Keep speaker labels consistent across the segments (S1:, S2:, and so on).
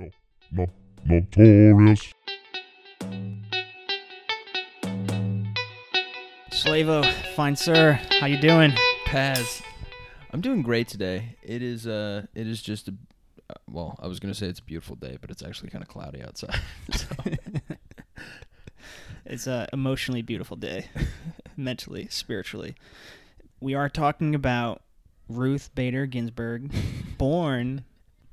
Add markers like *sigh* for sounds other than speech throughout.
S1: No, no, notorious.
S2: Slavo, fine sir, how you doing?
S3: Paz, I'm doing great today. It is uh, it is just a, uh, well, I was gonna say it's a beautiful day, but it's actually kind of cloudy outside. *laughs* so, *laughs*
S2: It's a emotionally beautiful day, *laughs* mentally, spiritually. We are talking about Ruth Bader Ginsburg, born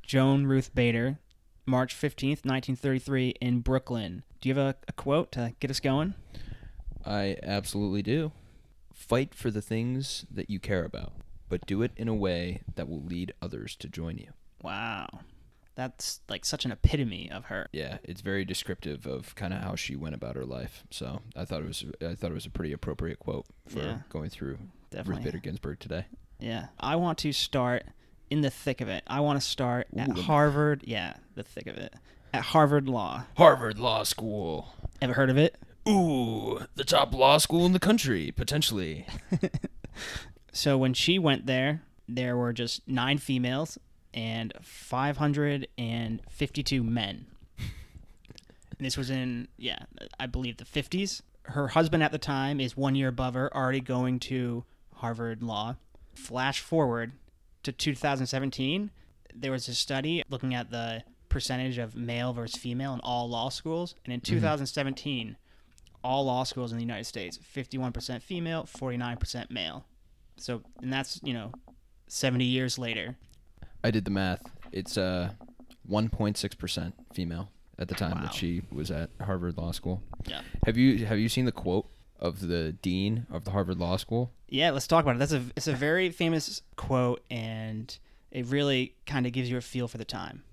S2: Joan Ruth Bader, March 15th, 1933, in Brooklyn. Do you have a, a quote to get us going?
S3: I absolutely do. Fight for the things that you care about, but do it in a way that will lead others to join you.
S2: Wow. That's like such an epitome of her.
S3: Yeah, it's very descriptive of kind of how she went about her life. So I thought it was I thought it was a pretty appropriate quote for
S2: Yeah.
S3: going through
S2: Definitely.
S3: Ruth Bader Ginsburg today.
S2: Yeah. I want to start in the thick of it. I want to start at
S3: Ooh, the-
S2: Harvard. Yeah, the thick of it. At Harvard Law.
S3: Harvard Law School.
S2: Ever heard of it?
S3: Ooh, the top law school in the country, potentially. *laughs*
S2: So when she went there, there were just nine females and 552 men. And this was in, yeah, I believe the 50s. Her husband at the time is one year above her, already going to Harvard Law. Flash forward to 2017, there was a study looking at the percentage of male versus female in all law schools. And in 2017, all law schools in the United States, 51% female, 49% male. So, and that's, you know, 70 years later.
S3: I did the math. It's uh 1.6% female at the time
S2: Wow.
S3: that she was at Harvard Law School.
S2: Yeah.
S3: Have you have you seen the quote of the dean of the Harvard Law School?
S2: Yeah, let's talk about it. That's a it's a very famous quote and it really kind of gives you a feel for the time.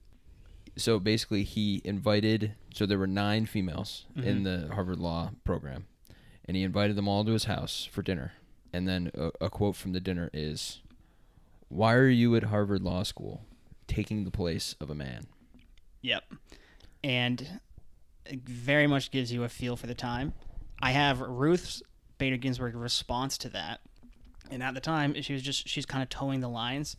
S3: So basically he invited so there were 9 females in
S2: Mm-hmm.
S3: the Harvard Law program and he invited them all to his house for dinner. And then a, a quote from the dinner is why are you at Harvard Law School taking the place of a man?
S2: Yep. And it very much gives you a feel for the time. I have Ruth Bader Ginsburg response to that. And at the time, she was just, she's kind of toeing the lines.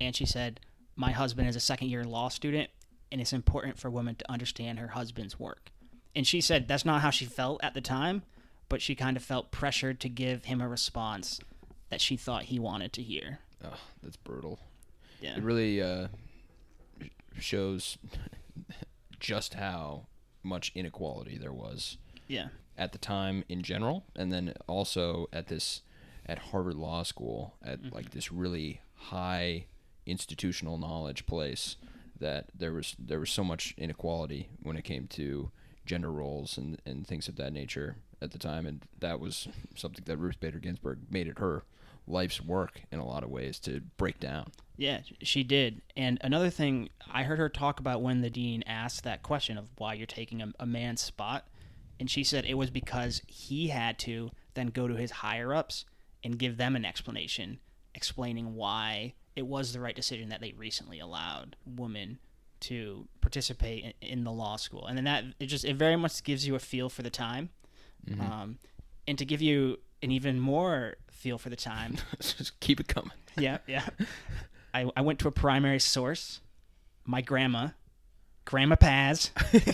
S2: And she said, My husband is a second year law student, and it's important for women to understand her husband's work. And she said that's not how she felt at the time, but she kind of felt pressured to give him a response that she thought he wanted to hear.
S3: Oh, that's brutal.
S2: Yeah.
S3: It really uh, shows *laughs* just how much inequality there was
S2: Yeah.
S3: At the time in general, and then also at this at Harvard Law School at mm-hmm. like this really high institutional knowledge place that there was there was so much inequality when it came to gender roles and, and things of that nature at the time and that was something that Ruth Bader Ginsburg made it her life's work in a lot of ways to break down.
S2: Yeah, she did. And another thing, I heard her talk about when the dean asked that question of why you're taking a, a man's spot. And she said it was because he had to then go to his higher ups and give them an explanation, explaining why it was the right decision that they recently allowed women to participate in, in the law school. And then that, it just, it very much gives you a feel for the time. Um, and to give you an even more feel for the time, *laughs*
S3: Just keep it coming. *laughs*
S2: yeah, yeah. I, I went to a primary source. My grandma, Grandma Paz. *laughs*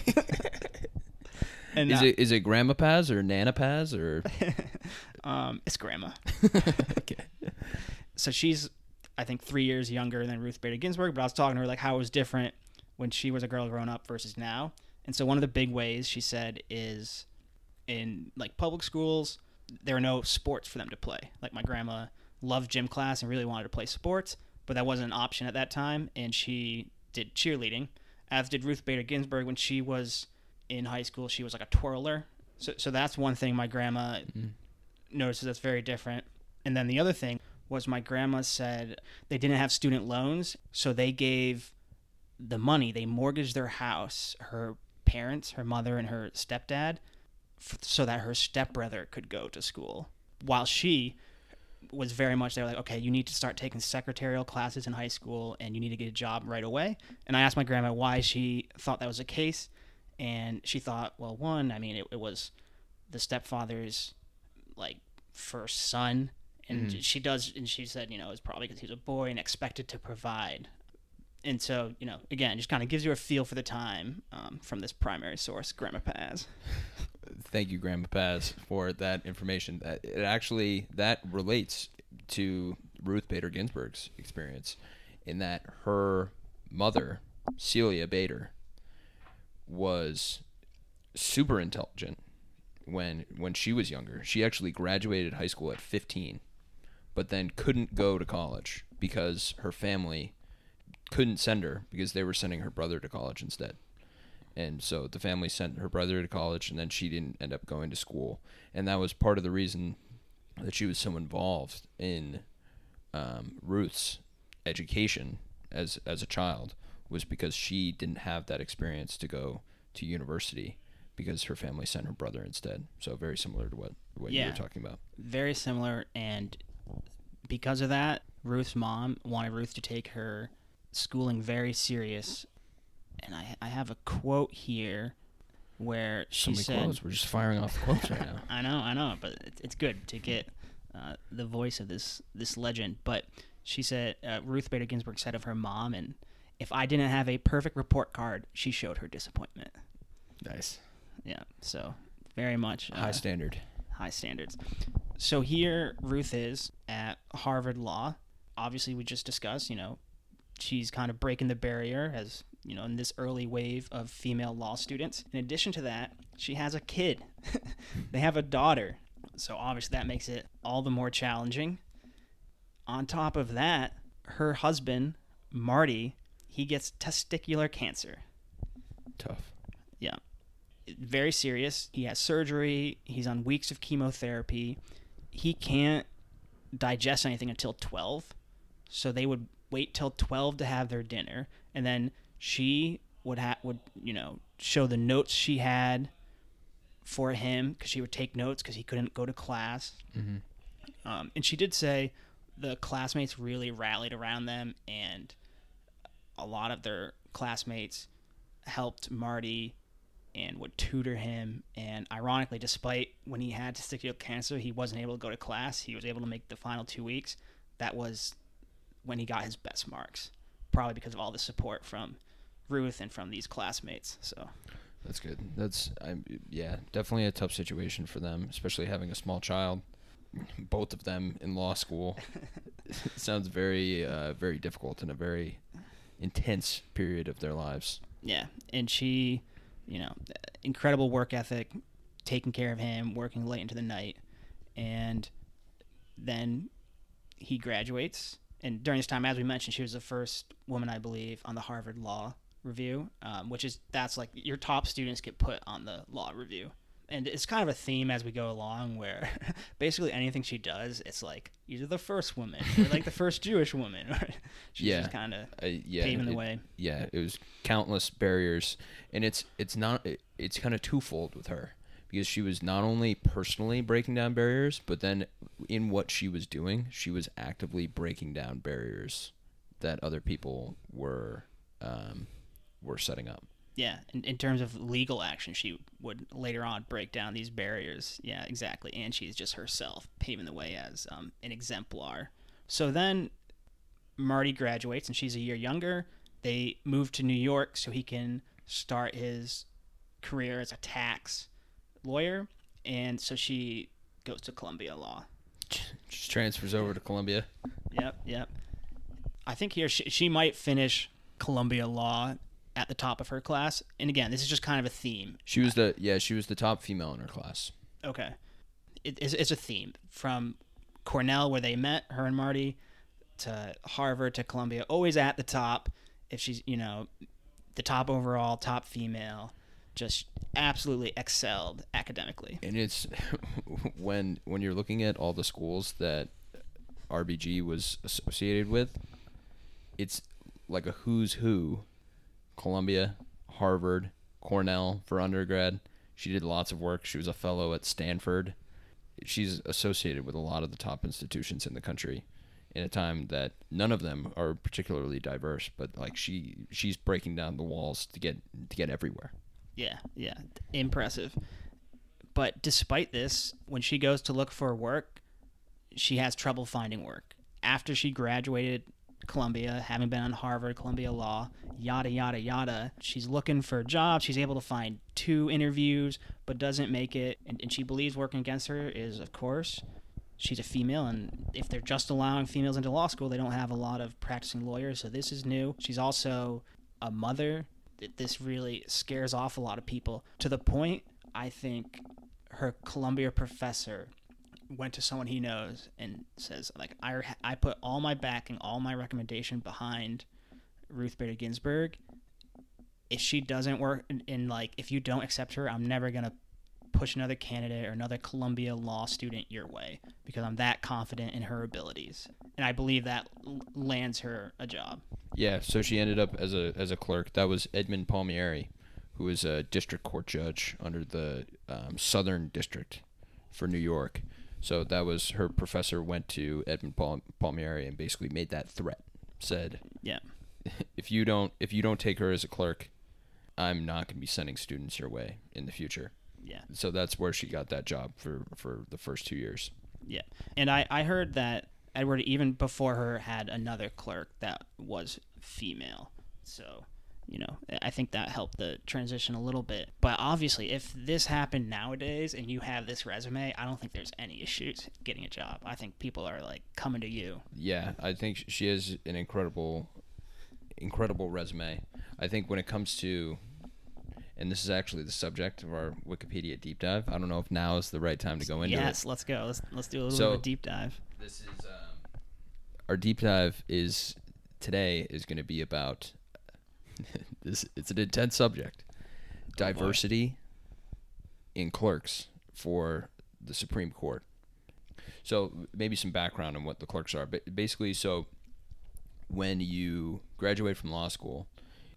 S2: and
S3: Is
S2: uh,
S3: it is it Grandma Paz or Nana Paz or *laughs*
S2: um, it's Grandma. *laughs*
S3: okay.
S2: So she's, I think, three years younger than Ruth Bader Ginsburg. But I was talking to her like how it was different when she was a girl growing up versus now. And so one of the big ways she said is, in like public schools, there are no sports for them to play. Like my grandma loved gym class and really wanted to play sports, but that wasn't an option at that time. And she did cheerleading, as did Ruth Bader Ginsburg when she was in high school. She was like a twirler. So, so that's one thing my grandma mm-hmm. notices that's very different. And then the other thing was my grandma said they didn't have student loans, so they gave the money, they mortgaged their house, her parents, her mother, and her stepdad, f- so that her stepbrother could go to school. While she was very much they were like, okay, you need to start taking secretarial classes in high school and you need to get a job right away. And I asked my grandma why she thought that was the case. And she thought, well, one, I mean, it, it was the stepfather's like first son. And she does, and she said, you know, it's probably because he was a boy and expected to provide. and so you know, again, just kind of gives you a feel for the time um, from this primary source, Grandma Paz.
S3: Thank you, Grandma Paz, for that information. That it actually that relates to Ruth Bader Ginsburg's experience, in that her mother, Celia Bader, was super intelligent when when she was younger. She actually graduated high school at 15, but then couldn't go to college because her family couldn't send her because they were sending her brother to college instead. And so the family sent her brother to college and then she didn't end up going to school. And that was part of the reason that she was so involved in um, Ruth's education as as a child was because she didn't have that experience to go to university because her family sent her brother instead. So very similar to what what you were talking about.
S2: Very similar, and because of that, Ruth's mom wanted Ruth to take her schooling very serious. And I, I have a quote here where she
S3: many
S2: said,
S3: quotes. We're just firing off quotes right now. *laughs*
S2: I know, I know, but it's, it's good to get uh, the voice of this this legend. But she said uh, Ruth Bader Ginsburg said of her mom, and if I didn't have a perfect report card, she showed her disappointment.
S3: Nice.
S2: Yeah, so very much uh,
S3: High standard.
S2: high standards. So here Ruth is at Harvard Law. Obviously, we just discussed, you know, she's kind of breaking the barrier as, you know, in this early wave of female law students. In addition to that, she has a kid. *laughs* they have a daughter. So obviously that makes it all the more challenging. On top of that, her husband, Marty, he gets testicular cancer
S3: Tough. Yeah.
S2: Very serious. He has surgery. He's on weeks of chemotherapy. He can't digest anything until 12. So they would wait till 12 to have their dinner and then she would ha- would, you know, show the notes she had for him cuz she would take notes cuz he couldn't go to class.
S3: Mm-hmm.
S2: Um, and she did say the classmates really rallied around them, and a lot of their classmates helped Marty and would tutor him. And ironically, despite when he had testicular cancer, he wasn't able to go to class. He was able to make the final two weeks. That was when he got his best marks, probably because of all the support from Ruth and from these classmates. So
S3: That's good. That's I'm yeah, definitely a tough situation for them, especially having a small child. Both of them in law school *laughs* sounds very uh, very difficult and a very intense period of their lives.
S2: Yeah, and she, you know, incredible work ethic, taking care of him, working late into the night, and then he graduates. And during this time, as we mentioned, she was the first woman, I believe, on the Harvard Law Review, um, which is that's like your top students get put on the law review. And it's kind of a theme as we go along, where *laughs* basically anything she does, it's like either the first woman or like the first Jewish woman. *laughs* She's
S3: Yeah.
S2: just kind of
S3: Uh, yeah,
S2: paving the
S3: it-
S2: way.
S3: yeah, it was countless barriers, and it's it's not it, it's kind of twofold with her because she was not only personally breaking down barriers, but then in what she was doing, she was actively breaking down barriers that other people were um, were setting up.
S2: Yeah, in, in terms of legal action, she would later on break down these barriers. Yeah, exactly. And she's just herself paving the way as um, an exemplar. So then Marty graduates, and she's a year younger. They move to New York so he can start his career as a tax lawyer. And so she goes to Columbia Law.
S3: she transfers over to Columbia.
S2: Yep, yep. I think here she, she might finish Columbia Law at the top of her class. And again, this is just kind of a theme.
S3: She was the yeah she was the top female in her class.
S2: Okay. It, it's, it's a theme from Cornell, where they met, her and Marty, to Harvard, to Columbia, always at the top. If she's, you know, the top overall, top female, just absolutely excelled academically.
S3: and it's *laughs* when when you're looking at all the schools that RBG was associated with, it's like a who's who. Columbia, Harvard, Cornell for undergrad. She did lots of work. She was a fellow at Stanford. She's associated with a lot of the top institutions in the country in a time that none of them are particularly diverse, but like she she's breaking down the walls to get to get everywhere.
S2: Yeah, yeah, impressive. But despite this, when she goes to look for work, she has trouble finding work. After she graduated Columbia, having been on Harvard, Columbia Law, yada, yada, yada. She's looking for a job. She's able to find two interviews, but doesn't make it. And, and she believes working against her is, of course, she's a female. And if they're just allowing females into law school, they don't have a lot of practicing lawyers. So this is new. She's also a mother. Th- This really scares off a lot of people to the point I think her Columbia professor went to someone he knows and says like I I put all my backing, all my recommendation behind Ruth Bader Ginsburg. If she doesn't work in, in like if you don't accept her, I'm never going to push another candidate or another Columbia law student your way because I'm that confident in her abilities. And I believe that lands her a job.
S3: Yeah, so she ended up as a as a clerk. That was Edmund Palmieri, who was a district court judge under the um, Southern District for New York. So that was her professor went to Edmund Pal- Palmieri and basically made that threat. Said,
S2: Yeah. *laughs*
S3: if you don't if you don't take her as a clerk, I'm not going to be sending students your way in the future.
S2: Yeah.
S3: So that's where she got that job for for the first two years.
S2: Yeah. And I, I heard that Edward, even before her, had another clerk that was female. So, you know, I think that helped the transition a little bit. But obviously, if this happened nowadays and you have this resume, I don't think there's any issues getting a job. I think people are like coming to you.
S3: Yeah, I think she has an incredible, incredible resume. I think when it comes to, and this is actually the subject of our Wikipedia deep dive. I don't know if now is the right time to go into it.
S2: yes, let's go. Let's let's do a little
S3: So-
S2: bit of a deep dive.
S3: This is um, our deep dive is today is going to be about *laughs* this. It's an intense subject, diversity in clerks for the Supreme Court. So maybe some background on what the clerks are. But basically, so when you graduate from law school,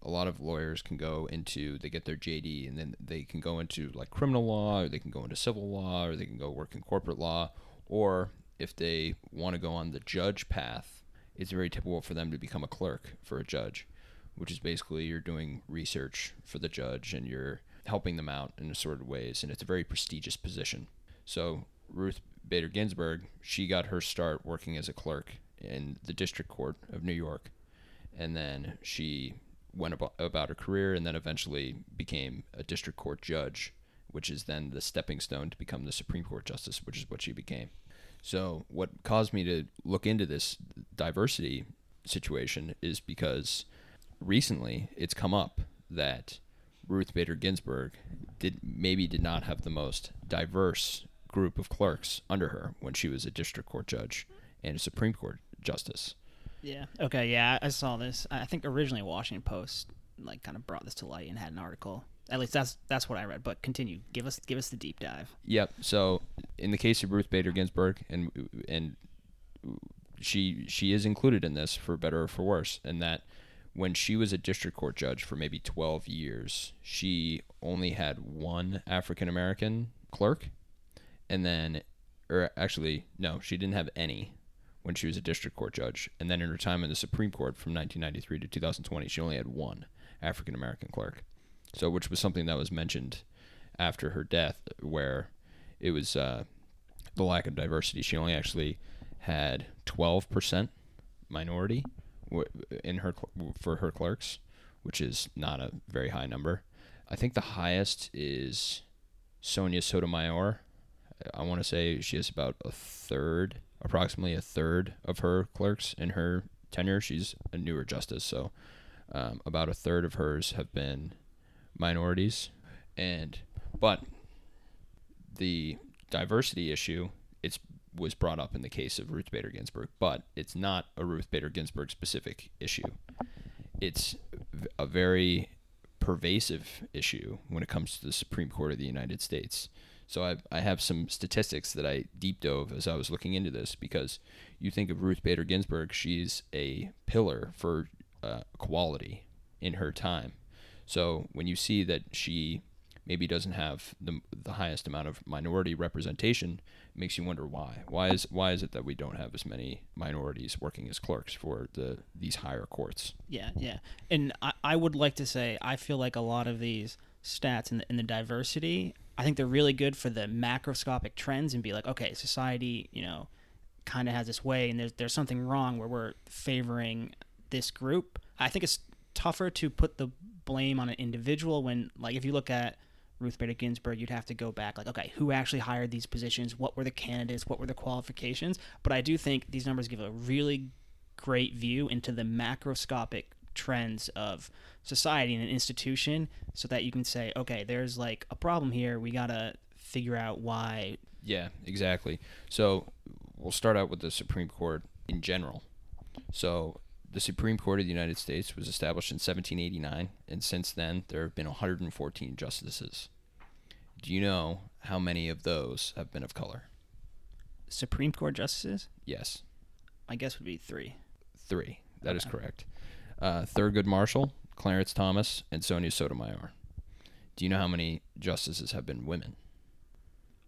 S3: a lot of lawyers can go into they get their JD and then they can go into like criminal law or they can go into civil law or they can go work in corporate law or if they want to go on the judge path, it's very typical for them to become a clerk for a judge, which is basically you're doing research for the judge and you're helping them out in assorted ways and it's a very prestigious position. So Ruth Bader Ginsburg, she got her start working as a clerk in the District Court of New York, and then she went about, about her career, and then eventually became a District Court judge, which is then the stepping stone to become the Supreme Court justice, which is what she became. So, what caused me to look into this diversity situation is because recently it's come up that Ruth Bader Ginsburg did maybe did not have the most diverse group of clerks under her when she was a district court judge and a Supreme Court justice.
S2: Yeah. Okay. Yeah, I saw this. I I think originally Washington Post like kind of brought this to light and had an article. At least that's that's what I read. But continue. Give us give us the deep dive.
S3: Yep. So in the case of Ruth Bader Ginsburg, and and she she is included in this for better or for worse, and that when she was a district court judge for maybe 12 years, she only had one African American clerk, and then, or actually no, she didn't have any when she was a district court judge, and then in her time in the Supreme Court from 1993 to 2020, she only had one African American clerk. So, which was something that was mentioned after her death, where it was uh, the lack of diversity. She only actually had 12% minority in her for her clerks, which is not a very high number. I think the highest is Sonia Sotomayor. I want to say she has about a third, approximately a third of her clerks in her tenure. She's a newer justice, so um, about a third of hers have been minorities, and but the diversity issue it's was brought up in the case of Ruth Bader Ginsburg, but it's not a Ruth Bader Ginsburg specific issue. It's a very pervasive issue when it comes to the Supreme Court of the United States. So I, I have some statistics that I deep dove as I was looking into this because you think of Ruth Bader Ginsburg, she's a pillar for uh, equality in her time. So when you see that she maybe doesn't have the, the highest amount of minority representation, makes you wonder why. Why is why is it that we don't have as many minorities working as clerks for the these higher courts?
S2: Yeah, yeah. And I, I would like to say I feel like a lot of these stats and the, and the diversity, I think they're really good for the macroscopic trends and be like, okay, society, you know, kind of has this way, and there's there's something wrong where we're favoring this group. I think it's tougher to put the blame on an individual when, like, if you look at Ruth Bader Ginsburg, you'd have to go back, like, okay, who actually hired these positions? What were the candidates? What were the qualifications? But I do think these numbers give a really great view into the macroscopic trends of society and an institution so that you can say, okay, there's like a problem here. We got to figure out why.
S3: Yeah, exactly. So we'll start out with the Supreme Court in general. So the Supreme Court of the United States was established in 1789, and since then there have been 114 justices. Do you know how many of those have been of color?
S2: Supreme Court justices?
S3: Yes,
S2: My guess would be three.
S3: three. That is
S2: Okay.
S3: correct. Uh, Thurgood Marshall, Clarence Thomas, and Sonia Sotomayor. Do you know how many justices have been women?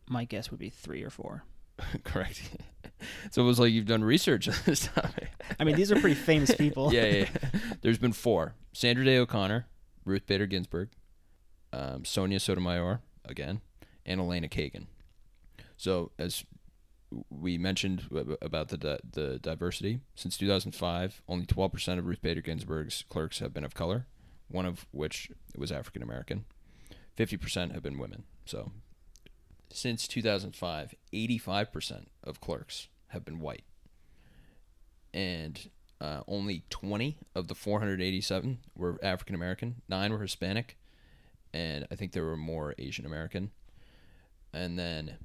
S2: My guess would be three or four. *laughs*
S3: correct. *laughs* so it was like you've done research on this topic.
S2: I mean, these are pretty famous *laughs* people.
S3: yeah, yeah, yeah. There's been four: Sandra Day O'Connor, Ruth Bader Ginsburg, um, Sonia Sotomayor again, and Elena Kagan. So as we mentioned about the the diversity, since 2005, only 12% of Ruth Bader Ginsburg's clerks have been of color, one of which was African American. 50% have been women. So since 2005, 85% of clerks have been white. And uh, only 20 of the 487 were African American, nine were Hispanic, and I think there were more Asian American. And then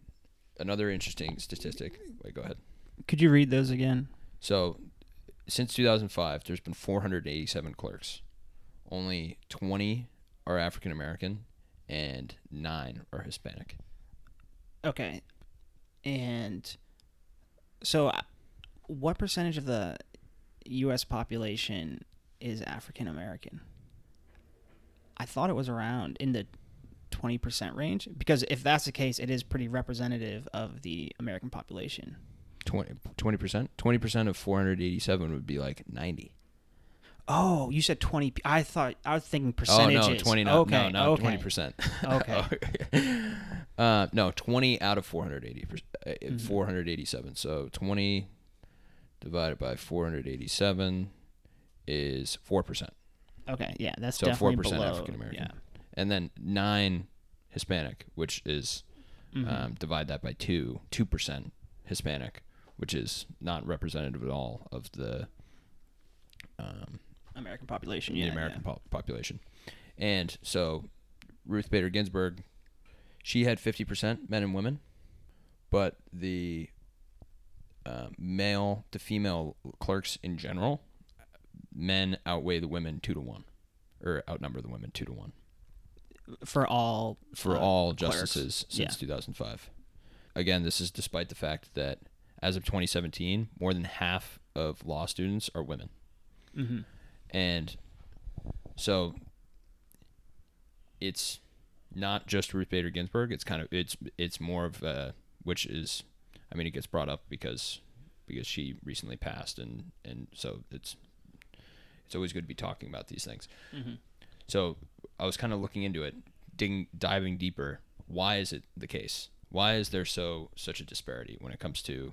S3: another interesting statistic. Wait, go ahead.
S2: Could you read those again?
S3: So, since 2005, there's been 487 clerks. Only 20 are African American, and nine are Hispanic.
S2: Okay. And so, uh, what percentage of the U.S. population is African American? I thought it was around in the 20% range because if that's the case, it is pretty representative of the American population.
S3: 20 percent. Twenty percent of 487 would be like 90.
S2: Oh, you said 20. p- I thought I was thinking percentages.
S3: Oh no, 20 no,
S2: okay,
S3: no. 20 percent. *laughs*
S2: Okay.
S3: uh, no, 20 out of 480, per- uh,
S2: Mm-hmm.
S3: 487. So 20 divided by 487 is four percent.
S2: Okay, yeah, that's
S3: So 4% African American.
S2: Yeah.
S3: and then nine Hispanic, which is
S2: Mm-hmm.
S3: um, divide that by two, two percent Hispanic, which is not representative at all of the um,
S2: American population.
S3: the
S2: Yeah,
S3: American
S2: yeah.
S3: po- population. And so Ruth Bader Ginsburg, she had fifty percent men and women, but the uh, male to female clerks in general, men outweigh the women two to one, or outnumber the women two to one
S2: for all
S3: for
S2: uh,
S3: all
S2: clerks.
S3: justices
S2: Yeah.
S3: since 2005. Again, this is despite the fact that as of 2017, more than half of law students are women.
S2: Mhm.
S3: And so it's not just Ruth Bader Ginsburg. It's kind of it's it's more of a, which is, I mean, it gets brought up because because she recently passed, and and so it's it's always good to be talking about these things. Mm-hmm. So I was kind of looking into it, digging, diving deeper. Why is it the case? Why is there so such a disparity when it comes to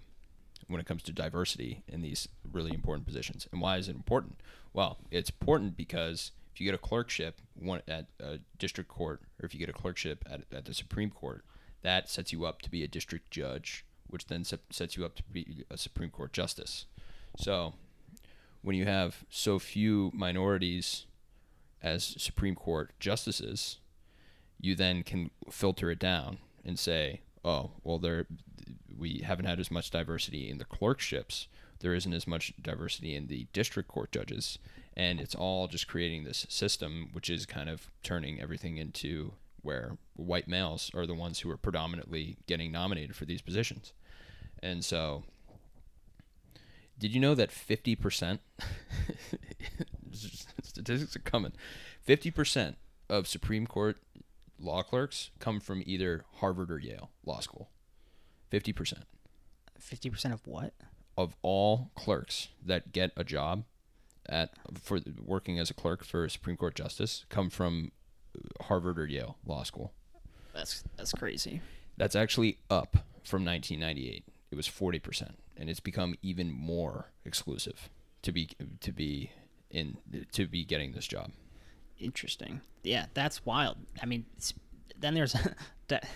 S3: when it comes to diversity in these really important positions? And why is it important? Well, it's important because if you get a clerkship one at a district court, or if you get a clerkship at, at the Supreme Court, that sets you up to be a district judge, which then se- sets you up to be a Supreme Court justice. So when you have so few minorities as Supreme Court justices, you then can filter it down and say, oh, well, there we haven't had as much diversity in the clerkships. There isn't as much diversity in the district court judges, and it's all just creating this system, which is kind of turning everything into where white males are the ones who are predominantly getting nominated for these positions. And so, did you know that 50%, *laughs* *laughs* statistics are coming, 50% of Supreme Court law clerks come from either Harvard or Yale Law School? 50%
S2: Fifty percent of what?
S3: of all clerks that get a job at for working as a clerk for a Supreme Court justice come from Harvard or Yale Law School.
S2: That's that's crazy.
S3: That's actually up from 1998. Was 40%, and it's become even more exclusive to be to be in to be getting this job.
S2: Interesting. Yeah, that's wild. I mean, it's, then there's *laughs* that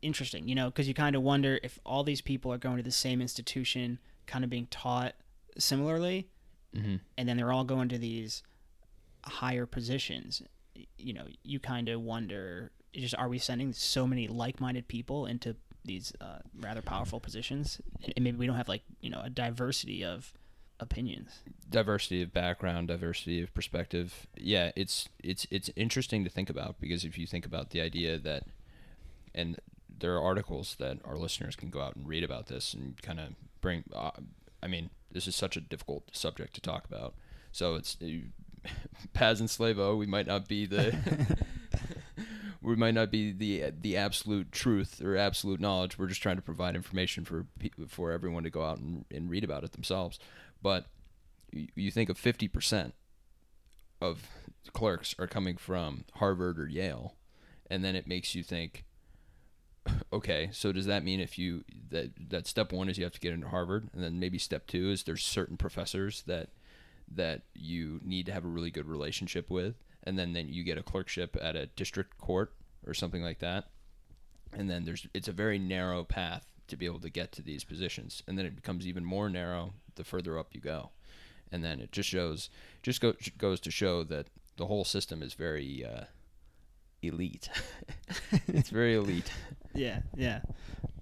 S2: interesting, you know, because you kind of wonder if all these people are going to the same institution, kind of being taught similarly,
S3: Mm-hmm.
S2: and then they're all going to these higher positions. You know, you kind of wonder, just are we sending so many like-minded people into these uh, rather powerful positions, and maybe we don't have like you know a diversity of opinions.
S3: diversity of background, diversity of perspective. Yeah, it's it's it's interesting to think about because if you think about the idea that, and there are articles that our listeners can go out and read about this and kind of bring. Uh, I mean, this is such a difficult subject to talk about, so it's uh, *laughs* Paz and Slavo. We might not be the. *laughs* we might not be the the absolute truth or absolute knowledge. We're just trying to provide information for for everyone to go out and, and read about it themselves. But you, you think of 50% of clerks are coming from Harvard or Yale, and then it makes you think, *laughs* okay, so does that mean if you that that step one is you have to get into Harvard, and then maybe step two is there's certain professors that that you need to have a really good relationship with, and then then you get a clerkship at a district court or something like that, and then there's it's a very narrow path to be able to get to these positions, and then it becomes even more narrow the further up you go, and then it just shows just go, goes to show that the whole system is very uh, elite. *laughs* it's very elite. *laughs*
S2: Yeah, yeah.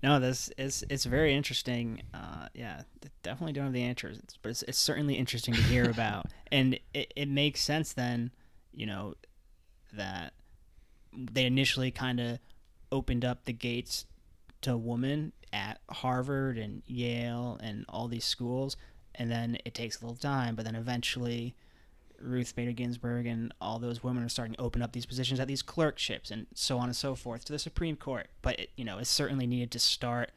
S2: No, this is it's very interesting. Uh, yeah, definitely don't have the answers, but it's, it's certainly interesting to hear *laughs* about, and it, it makes sense then, you know, that they initially kind of opened up the gates to women at Harvard and Yale and all these schools, and then it takes a little time, but then eventually. Ruth Bader Ginsburg and all those women are starting to open up these positions at these clerkships and so on and so forth to the Supreme Court. But it, you know, it certainly needed to start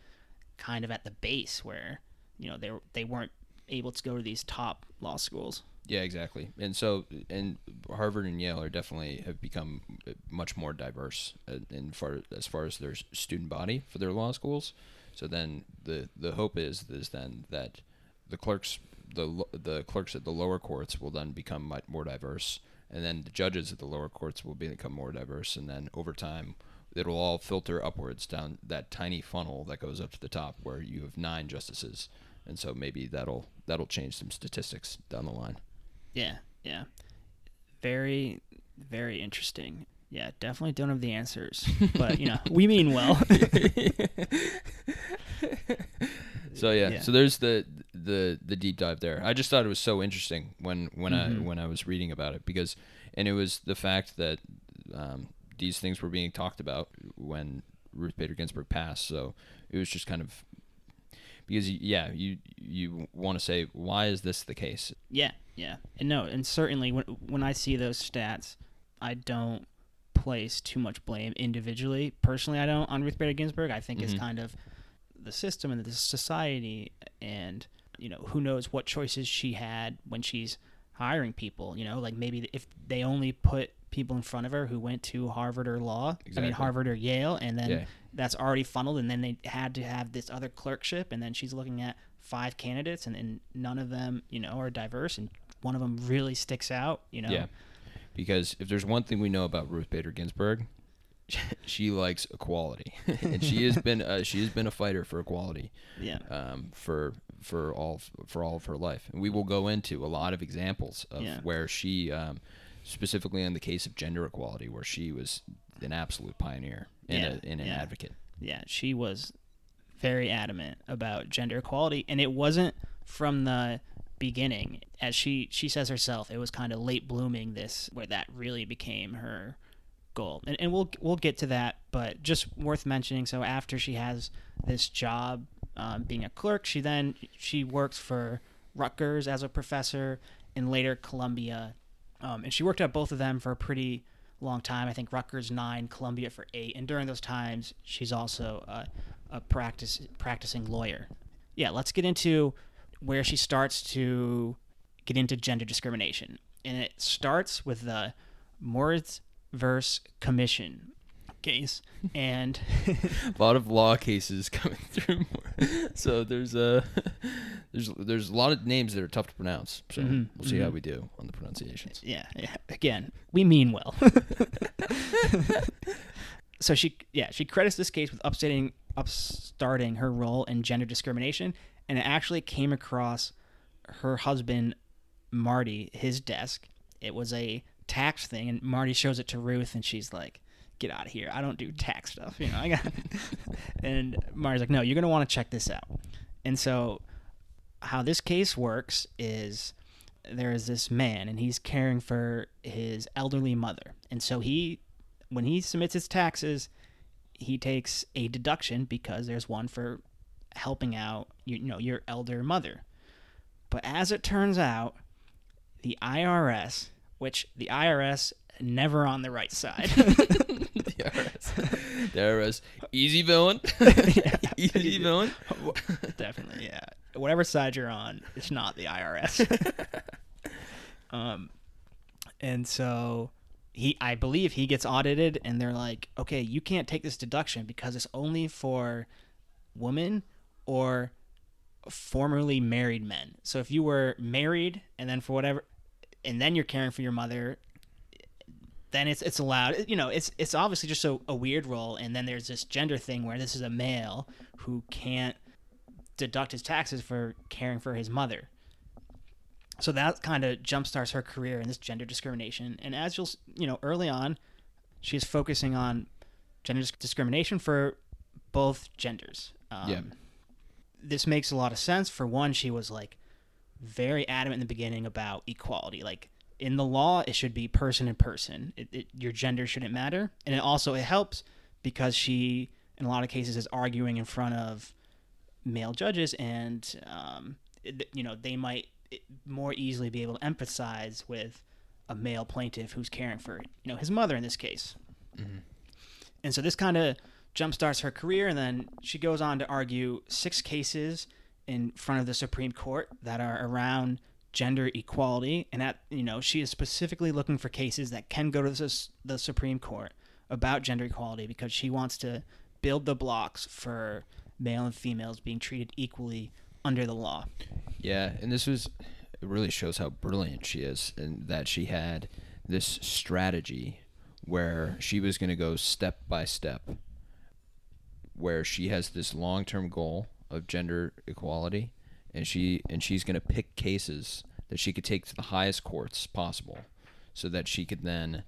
S2: kind of at the base where you know they they weren't able to go to these top law schools.
S3: Yeah, exactly. And so, and Harvard and Yale are definitely have become much more diverse uh, in far as far as their student body for their law schools. So then the the hope is is then that the clerks the the clerks at the lower courts will then become much more diverse, and then the judges at the lower courts will become more diverse, and then over time it'll all filter upwards down that tiny funnel that goes up to the top where you have nine justices, and so maybe that'll that'll change some statistics down the line.
S2: Yeah, yeah. Very, very interesting. Yeah, definitely don't have the answers, *laughs* but you know, we mean well. *laughs*
S3: So yeah,
S2: Yeah.
S3: so there's the the the deep dive there. I just thought it was so interesting when when
S2: Mhm.
S3: I when I was reading about it because, and it was the fact that um, these things were being talked about when Ruth Bader Ginsburg passed. So it was just kind of because yeah, you you want to say why is this the case?
S2: Yeah, yeah, and no, and certainly when when I see those stats, I don't place too much blame individually. Personally, I don't on Ruth Bader Ginsburg. I think it's
S3: Mhm.
S2: kind of the system and the society, and you know who knows what choices she had when she's hiring people. You know, like maybe if they only put people in front of her who went to Harvard or law, I mean Harvard or Yale, and then
S3: Yeah.
S2: that's already funneled, and then they had to have this other clerkship, and then she's looking at five candidates, and, and none of them, you know, are diverse, and one of them really sticks out, you know.
S3: Yeah, because if there's one thing we know about Ruth Bader Ginsburg, *laughs* she likes equality, *laughs* and she has been uh, she has been a fighter for equality.
S2: yeah,
S3: um, for for all for all of her life. And we will go into a lot of examples of
S2: Yeah.
S3: where she, um, specifically in the case of gender equality, where she was an absolute pioneer and,
S2: Yeah,
S3: a, and an advocate.
S2: yeah. She was very adamant about gender equality, and it wasn't from the beginning, as she she says herself. It was kind of late blooming this where that really became her goal, and and we'll we'll get to that, but just worth mentioning. So after she has this job um, being a clerk, she then she works for Rutgers as a professor, and later Columbia, um, and she worked at both of them for a pretty long time. I think Rutgers nine, Columbia for eight, and during those times, she's also a, a practice practicing lawyer. Yeah, let's get into where she starts to get into gender discrimination, and it starts with the Moritz verse Commission case, *laughs* and
S3: a lot of law cases *laughs* coming through. so there's a there's there's a lot of names that are tough to pronounce. So
S2: Mhm,
S3: we'll see how
S2: mhm.
S3: we do on the pronunciations.
S2: yeah, yeah. Again, we mean well. *laughs* so she, yeah, she credits this case with upstating, upstarting her role in gender discrimination, and it actually came across her husband Marty his desk. It was a tax thing, and Marty shows it to Ruth, and she's like, "Get out of here! I don't do tax stuff." You know, I got. *laughs* and Marty's like, "No, you're gonna want to check this out." And so, how this case works is there is this man, and he's caring for his elderly mother, and so he, when he submits his taxes, he takes a deduction because there's one for helping out you, you know your elder mother. But as it turns out, the IRS, which the IRS never on the right side. *laughs*
S3: the IRS, the IRS, easy villain, *laughs* *laughs* easy villain.
S2: Definitely, yeah. Whatever side you're on, it's not the IRS. um, and so he, I believe, he gets audited, and they're like, "Okay, you can't take this deduction because it's only for women or formerly married men. So if you were married and then for whatever, and then you're caring for your mother." Then it's it's allowed. You know, it's it's obviously just a, a weird role, and then there's this gender thing where this is a male who can't deduct his taxes for caring for his mother. So that kind of jumpstarts her career in this gender discrimination. And as you'll, you know, early on, she's focusing on gender discrimination for both genders. Um,
S3: Yeah.
S2: This makes a lot of sense. For one, she was like very adamant in the beginning about equality. Like in the law, it should be person in person. It, it, your gender shouldn't matter. And it also it helps because she, in a lot of cases, is arguing in front of male judges, and um, it- you know they might more easily be able to empathize with a male plaintiff who's caring for you know his mother in this case. And so this kind of jumpstarts her career, and then she goes on to argue six cases in front of the Supreme Court that are around gender equality, and at you know she is specifically looking for cases that can go to the, the Supreme Court about gender equality because she wants to build the blocks for male and females being treated equally under the law.
S3: Yeah, and this was it really shows how brilliant she is and that she had this strategy where she was going to go step by step where she has this long-term goal of gender equality and she and she's going to pick cases that she could take to the highest courts possible so that she could then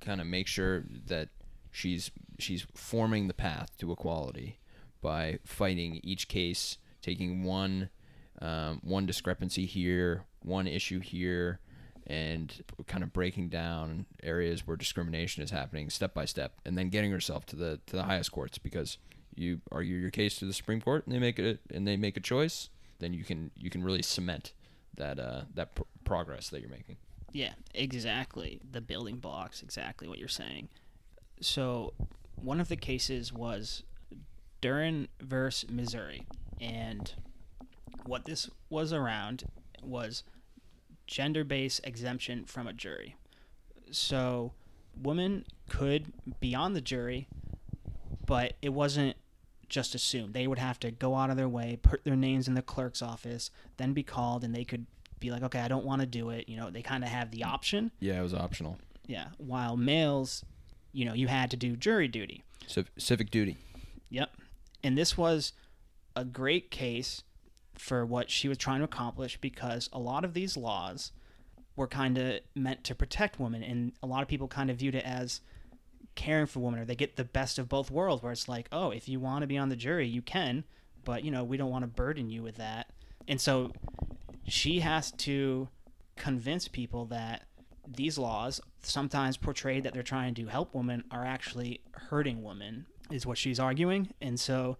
S3: kind of make sure that she's she's forming the path to equality by fighting each case, taking one um, one discrepancy here, one issue here, and kind of breaking down areas where discrimination is happening step by step, and then getting herself to the to the highest courts because you argue your case to the Supreme Court and they make it and they make a choice, then you can you can really cement that uh, that pr- progress that you're making.
S2: Yeah, exactly. The building blocks, exactly what you're saying. So, one of the cases was Duren versus Missouri, and what this was around was gender-based exemption from a jury. So, women could be on the jury, but it wasn't just assumed. They would have to go out of their way, put their names in the clerk's office, then be called, and they could be like, okay, I don't want to do it. You know, they kind of have the option.
S3: Yeah, it was optional.
S2: Yeah. While males, you know, you had to do jury duty.
S3: Civ- civic duty.
S2: Yep. And this was a great case for what she was trying to accomplish because a lot of these laws were kind of meant to protect women, and a lot of people kind of viewed it as caring for women, or they get the best of both worlds, where it's like, oh, if you want to be on the jury, you can, but you know, we don't want to burden you with that. And so she has to convince people that these laws, sometimes portrayed that they're trying to help women, are actually hurting women, is what she's arguing. And so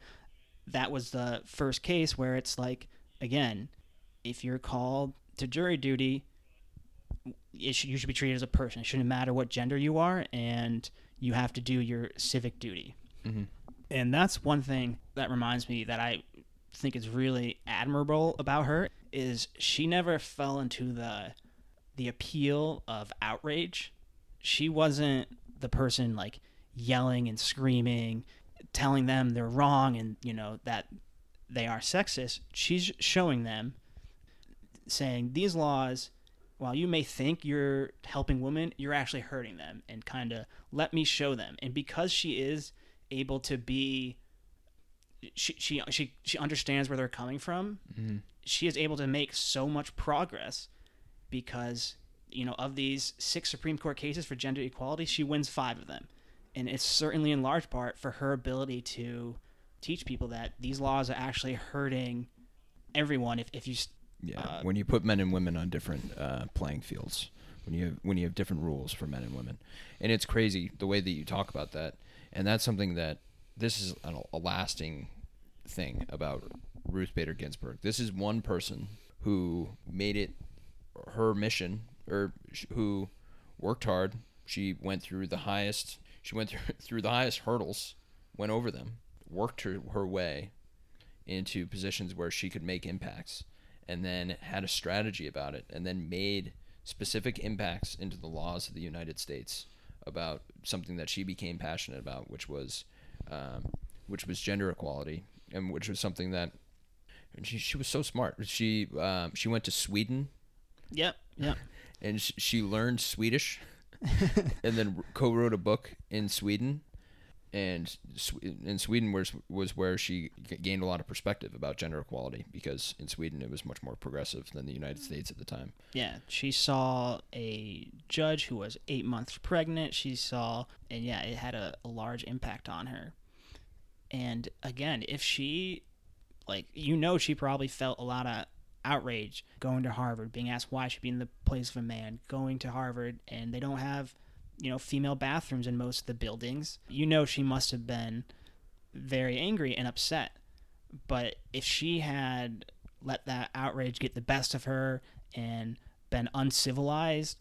S2: that was the first case where it's like, again, if you're called to jury duty, it should, you should be treated as a person. It shouldn't matter what gender you are, and you have to do your civic duty.
S3: Mm-hmm.
S2: And that's one thing that reminds me that I think is really admirable about her is she never fell into the the appeal of outrage. She wasn't the person like yelling and screaming, telling them they're wrong and you know that they are sexist. She's showing them, saying these laws, while you may think you're helping women, you're actually hurting them, and kind of let me show them. And because she is able to be, she she she she understands where they're coming from. Mm-hmm. She is able to make so much progress because you know of these six Supreme Court cases for gender equality, she wins five of them, and it's certainly in large part for her ability to teach people that these laws are actually hurting everyone. If if you
S3: Yeah,
S2: Uh,
S3: when you put men and women on different uh, playing fields, when you have, when you have different rules for men and women, and it's crazy the way that you talk about that, and that's something that this is a, a lasting thing about Ruth Bader Ginsburg. This is one person who made it her mission, or who worked hard. She went through the highest. She went through *laughs* through the highest hurdles, went over them, worked her, her way into positions where she could make impacts and then had a strategy about it and then made specific impacts into the laws of the United States about something that she became passionate about which was um, which was gender equality and which was something that she, she was so smart. She um, she went to Sweden.
S2: Yep yep. *laughs*
S3: And sh- she learned Swedish and then co-wrote a book in Sweden and in Sweden was was where she gained a lot of perspective about gender equality because in Sweden it was much more progressive than the United States at the time.
S2: Yeah, she saw a judge who was eight months pregnant. She saw, and yeah, it had a, a large impact on her. And again, if she, like, you know, she probably felt a lot of outrage going to Harvard, being asked why she'd be in the place of a man, going to Harvard, and they don't have, you know, female bathrooms in most of the buildings. You know, she must have been very angry and upset. But if she had let that outrage get the best of her and been uncivilized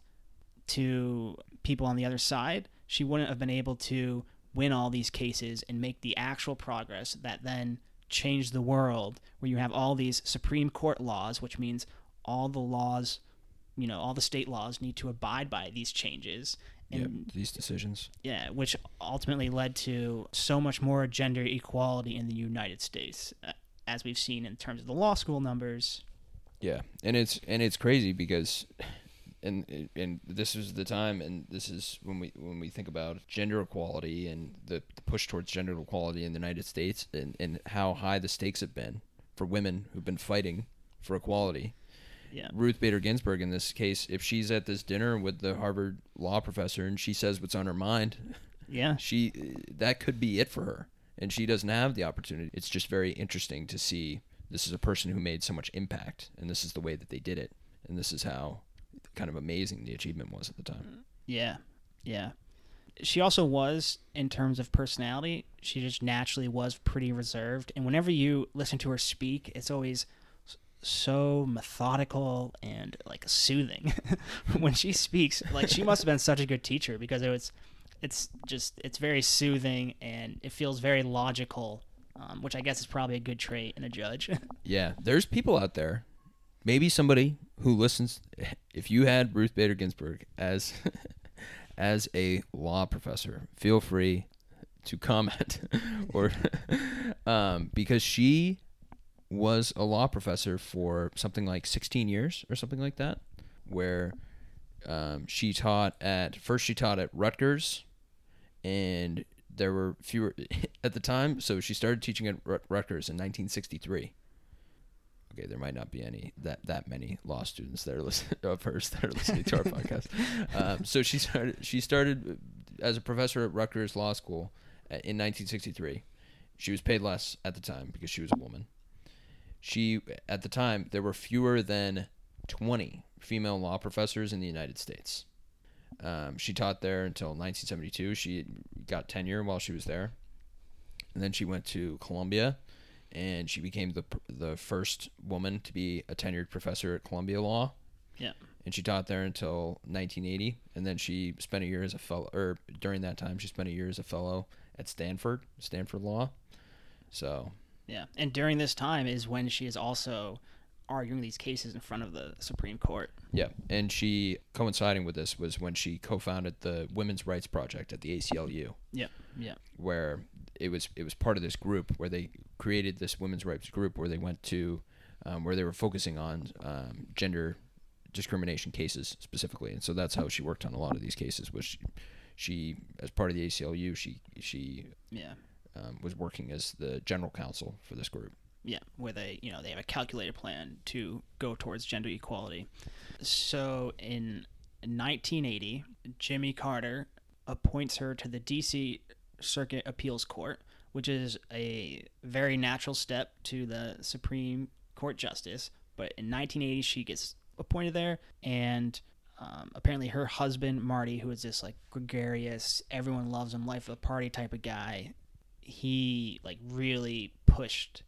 S2: to people on the other side, she wouldn't have been able to win all these cases and make the actual progress that then changed the world, where you have all these Supreme Court laws, which means all the laws, you know, all the state laws need to abide by these changes. And
S3: yeah, these decisions.
S2: yeah, which ultimately led to so much more gender equality in the United States, uh, as we've seen in terms of the law school numbers.
S3: Yeah, and it's and it's crazy because, and and this is the time, and this is when we when we think about gender equality and the, the push towards gender equality in the United States, and and how high the stakes have been for women who've been fighting for equality.
S2: Yeah.
S3: Ruth Bader Ginsburg, in this case, if she's at this dinner with the Harvard law professor and she says what's on her mind,
S2: Yeah. *laughs*
S3: she that could be it for her and she doesn't have the opportunity it's just very interesting to see this is a person who made so much impact and this is the way that they did it and this is how kind of amazing the achievement was at the time
S2: Yeah. Yeah. She also was, in terms of personality, she just naturally was pretty reserved. And whenever you listen to her speak, it's always so methodical and like soothing. *laughs* when she speaks, like she must have been such a good teacher because it was, it's just, it's very soothing and it feels very logical, um, which I guess is probably a good trait in a judge. *laughs*
S3: yeah there's people out there maybe somebody who listens *laughs* if you had ruth bader ginsburg as *laughs* as a law professor feel free to comment *laughs* or um, because she was a law professor for something like 16 years or something like that where um, she taught at first she taught at rutgers and there were fewer at the time so she started teaching at Rut- rutgers in 1963 okay there might not be any that that many law students that are listening *laughs* of hers that are listening to our *laughs* podcast. Um, so she started she started as a professor at rutgers law school uh, in 1963 she was paid less at the time because she was a woman. She at the time there were fewer than 20 female law professors in the united states. Um, she taught there until 1972 she got tenure while she was there. And then she went to columbia and she became the the first woman to be a tenured professor at columbia law
S2: yeah.
S3: and she taught there until 1980 and then she spent a year as a fellow or during that time she spent a year as a fellow at stanford stanford law so
S2: Yeah, and during this time is when she is also arguing these cases in front of the Supreme Court.
S3: Yeah, and she coinciding with this was when she co-founded the Women's Rights Project at the ACLU,
S2: Yeah, Yep.
S3: where it was it was part of this group where they created this women's rights group where they went to um, where they were focusing on um, gender discrimination cases specifically, and so that's how she worked on a lot of these cases. Was she, she as part of the ACLU, she she
S2: Yeah.
S3: um, was working as the general counsel for this group.
S2: Yeah, where they, you know, they have a calculated plan to go towards gender equality. So in 1980, Jimmy Carter appoints her to the DC Circuit Appeals Court, which is a very natural step to the Supreme Court justice. But in 1980, she gets appointed there, and um, apparently her husband Marty, who is this like gregarious, everyone loves him, life of the party type of guy, he like really pushed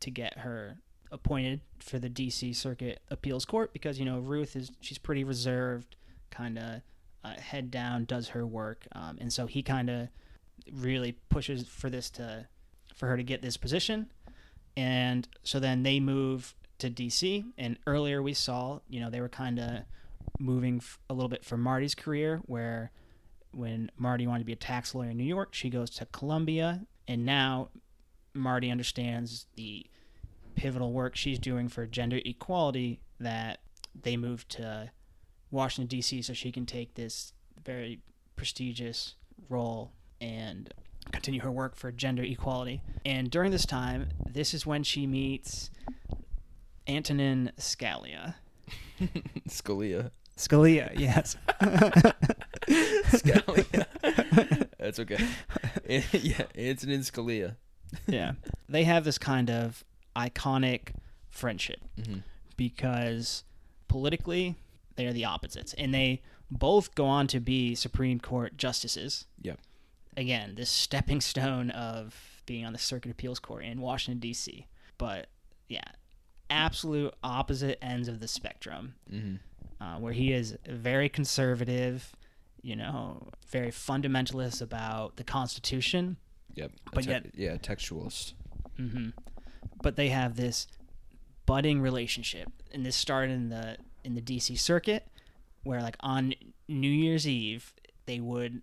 S2: to get her appointed for the DC Circuit Appeals Court because you know Ruth is she's pretty reserved, kind of uh, head down, does her work, um, and so he kind of really pushes for this to for her to get this position, and so then they move to DC, and earlier we saw you know they were kind of moving f- a little bit for Marty's career where when Marty wanted to be a tax lawyer in New York, she goes to Columbia, and now Marty understands the pivotal work she's doing for gender equality that they moved to Washington D.C. so she can take this very prestigious role and continue her work for gender equality. And during this time, this is when she meets Antonin Scalia. *laughs*
S3: Scalia.
S2: Scalia, yes. *laughs*
S3: Scalia. *laughs* That's okay. yeah, Antonin Scalia.
S2: yeah. They have this kind of iconic friendship
S3: hmm
S2: because politically they are the opposites and they both go on to be Supreme Court justices.
S3: Yep.
S2: Again, this stepping *laughs* stone of being on the Circuit Appeals Court in Washington D.C. But yeah, absolute opposite ends of the spectrum.
S3: hmm
S2: uh, where he is very conservative, you know, very fundamentalist about the Constitution.
S3: Yep.
S2: But
S3: te-
S2: yet-
S3: yeah, textualist.
S2: hmm But they have this budding relationship, and this started in the in the D.C. circuit, where like on New Year's Eve they would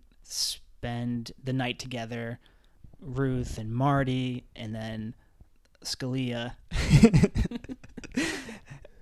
S2: spend the night together, Ruth and Marty, and then Scalia. *laughs*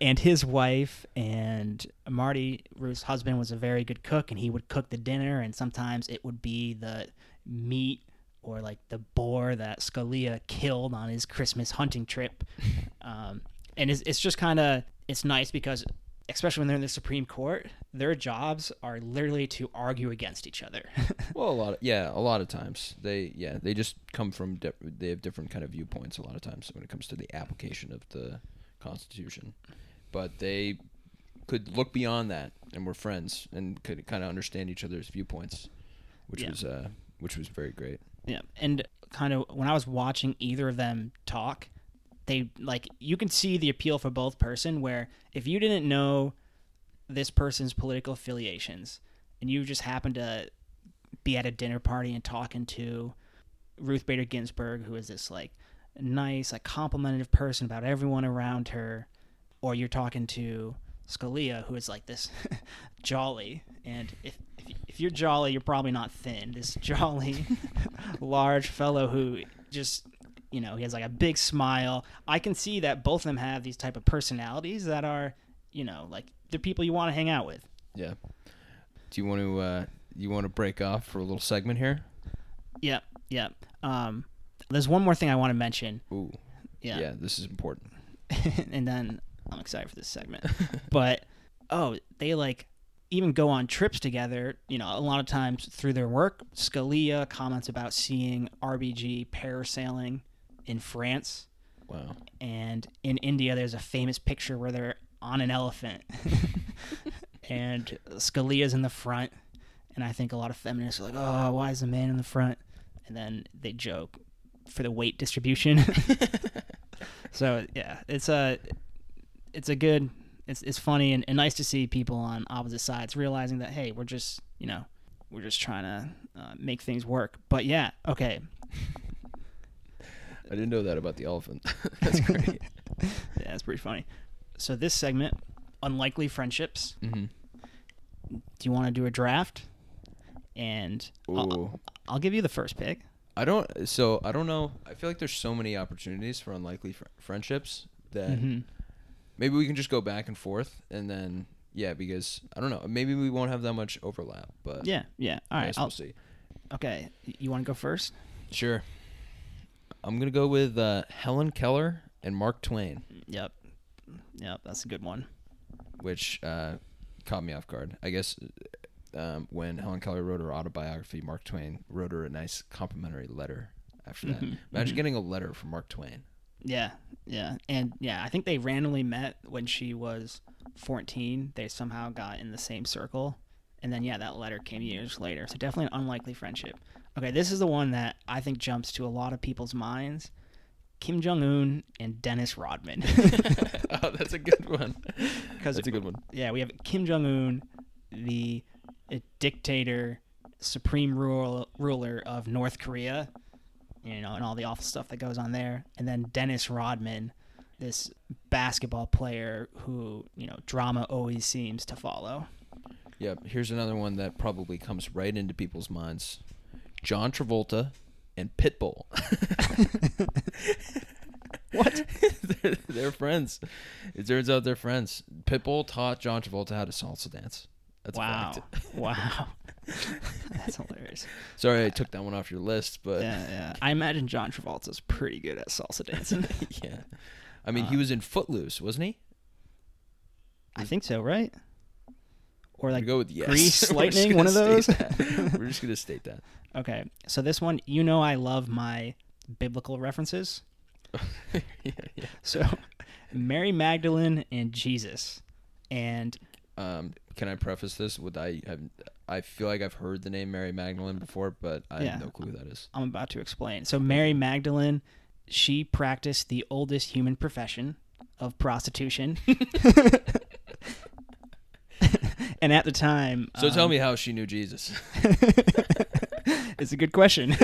S2: and his wife and Marty, Ruth's husband, was a very good cook, and he would cook the dinner, and sometimes it would be the meat or like the boar that Scalia killed on his Christmas hunting trip. *laughs* Um, and it's, it's just kind of it's nice because especially when they're in the Supreme Court, their jobs are literally to argue against each other. *laughs*
S3: Well, a lot of yeah, a lot of times they yeah they just come from di- they have different kind of viewpoints a lot of times when it comes to the application of the Constitution, but they could look beyond that and were friends and could kind of understand each other's viewpoints, which
S2: Yeah.
S3: was uh which was very great.
S2: Yeah, and kind of when I was watching either of them talk, they like you can see the appeal for both person. Where if you didn't know this person's political affiliations and you just happen to be at a dinner party and talking to Ruth Bader Ginsburg, who is this like nice, like complimentary person about everyone around her, or you're talking to Scalia, who is like this *laughs* jolly, and if if, if you're jolly, you're probably not thin. This *laughs* jolly, *laughs* large fellow who just you know he has like a big smile. I can see that both of them have these type of personalities that are you know like the people you want to hang out with.
S3: Yeah. Do you want to uh you want to break off for a little segment here?
S2: Yep, yep. Um, there's one more thing I want to mention.
S3: Ooh.
S2: Yeah.
S3: Yeah, this is important. *laughs*
S2: and then I'm excited for this segment. *laughs* but oh, they like even go on trips together. You know, a lot of times through their work. Scalia comments about seeing RBG parasailing in France,
S3: Wow.
S2: and in India, there's a famous picture where they're on an elephant, *laughs* and Scalia's in the front. And I think a lot of feminists are like, "Oh, why is the man in the front?" And then they joke for the weight distribution. *laughs* so yeah, it's a it's a good it's it's funny and, and nice to see people on opposite sides realizing that hey, we're just you know we're just trying to uh, make things work. But yeah, okay,
S3: I didn't know that about the elephant. *laughs* That's great.
S2: yeah, that's pretty funny. So this segment, unlikely friendships.
S3: Mm-hmm.
S2: Do you want to do a draft? And I'll, I'll give you the first pick.
S3: I don't. So I don't know. I feel like there's so many opportunities for unlikely fr- friendships that
S2: Mhm.
S3: maybe we can just go back and forth, and then yeah, because I don't know. Maybe we won't have that much overlap, but
S2: Yeah, yeah. All right, I'll,
S3: we'll see.
S2: okay. You want to go first?
S3: Sure. I'm gonna go with uh, Helen Keller and Mark Twain,
S2: Yep. Yep. That's a good one.
S3: which uh, caught me off guard. I guess um, when Helen Keller wrote her autobiography, Mark Twain wrote her a nice complimentary letter after that.
S2: Mhm,
S3: Imagine
S2: mhm.
S3: getting a letter from Mark Twain.
S2: Yeah, yeah, and yeah, I think they randomly met when she was 14. They somehow got in the same circle, and then yeah, that letter came years later. So definitely an unlikely friendship. Okay, this is the one that I think jumps to a lot of people's minds: Kim Jong Un and Dennis Rodman. *laughs*
S3: oh, that's a good one.
S2: Because
S3: That's a good one.
S2: yeah, we have Kim Jong Un, the uh, dictator, supreme ruler ruler of North Korea, you know, and all the awful stuff that goes on there, and then Dennis Rodman, this basketball player who you know drama always seems to follow.
S3: Yep. Here's another one that probably comes right into people's minds: John Travolta and Pitbull. *laughs*
S2: What?
S3: they're, they're friends. It turns out they're friends. Pitbull taught John Travolta how to salsa dance. That's
S2: wow, *laughs* wow, that's hilarious.
S3: Sorry, I took that one off your list, but
S2: Yeah, yeah. I imagine John Travolta's pretty good at salsa dancing. *laughs*
S3: yeah. I mean, he
S2: Uh,
S3: was in Footloose, wasn't he?
S2: I think so, right? Or like
S3: go with yes.
S2: Grease *laughs* Lightning, one of those? *laughs*
S3: We're just gonna state that.
S2: Okay, so this one, you know, I love my biblical references. *laughs*
S3: yeah, yeah.
S2: So, Mary Magdalene and Jesus, and
S3: Um, can I preface this with I have I feel like I've heard the name Mary Magdalene before, but I
S2: Yeah.
S3: have no clue who that is.
S2: I'm about to explain. So, Mary Magdalene, she practiced the oldest human profession of prostitution. And at the time,
S3: So tell
S2: um,
S3: me how she knew Jesus. *laughs*
S2: it's a good question.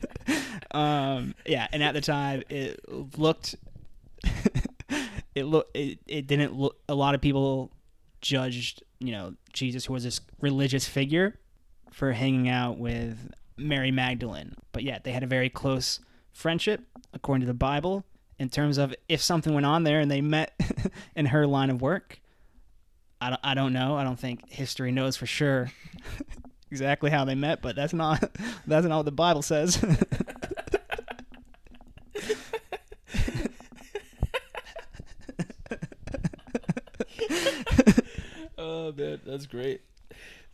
S2: *laughs* um, yeah, and at the time, it looked, *laughs* it look, it, it didn't look. A lot of people judged, you know, Jesus, who was this religious figure, for hanging out with Mary Magdalene. But yeah, they had a very close friendship, according to the Bible. In terms of if something went on there and they met in her line of work, I don't, I don't know. I don't think history knows for sure *laughs* exactly how they met, but that's not *laughs* that's not what the Bible says.
S3: oh man, that's great.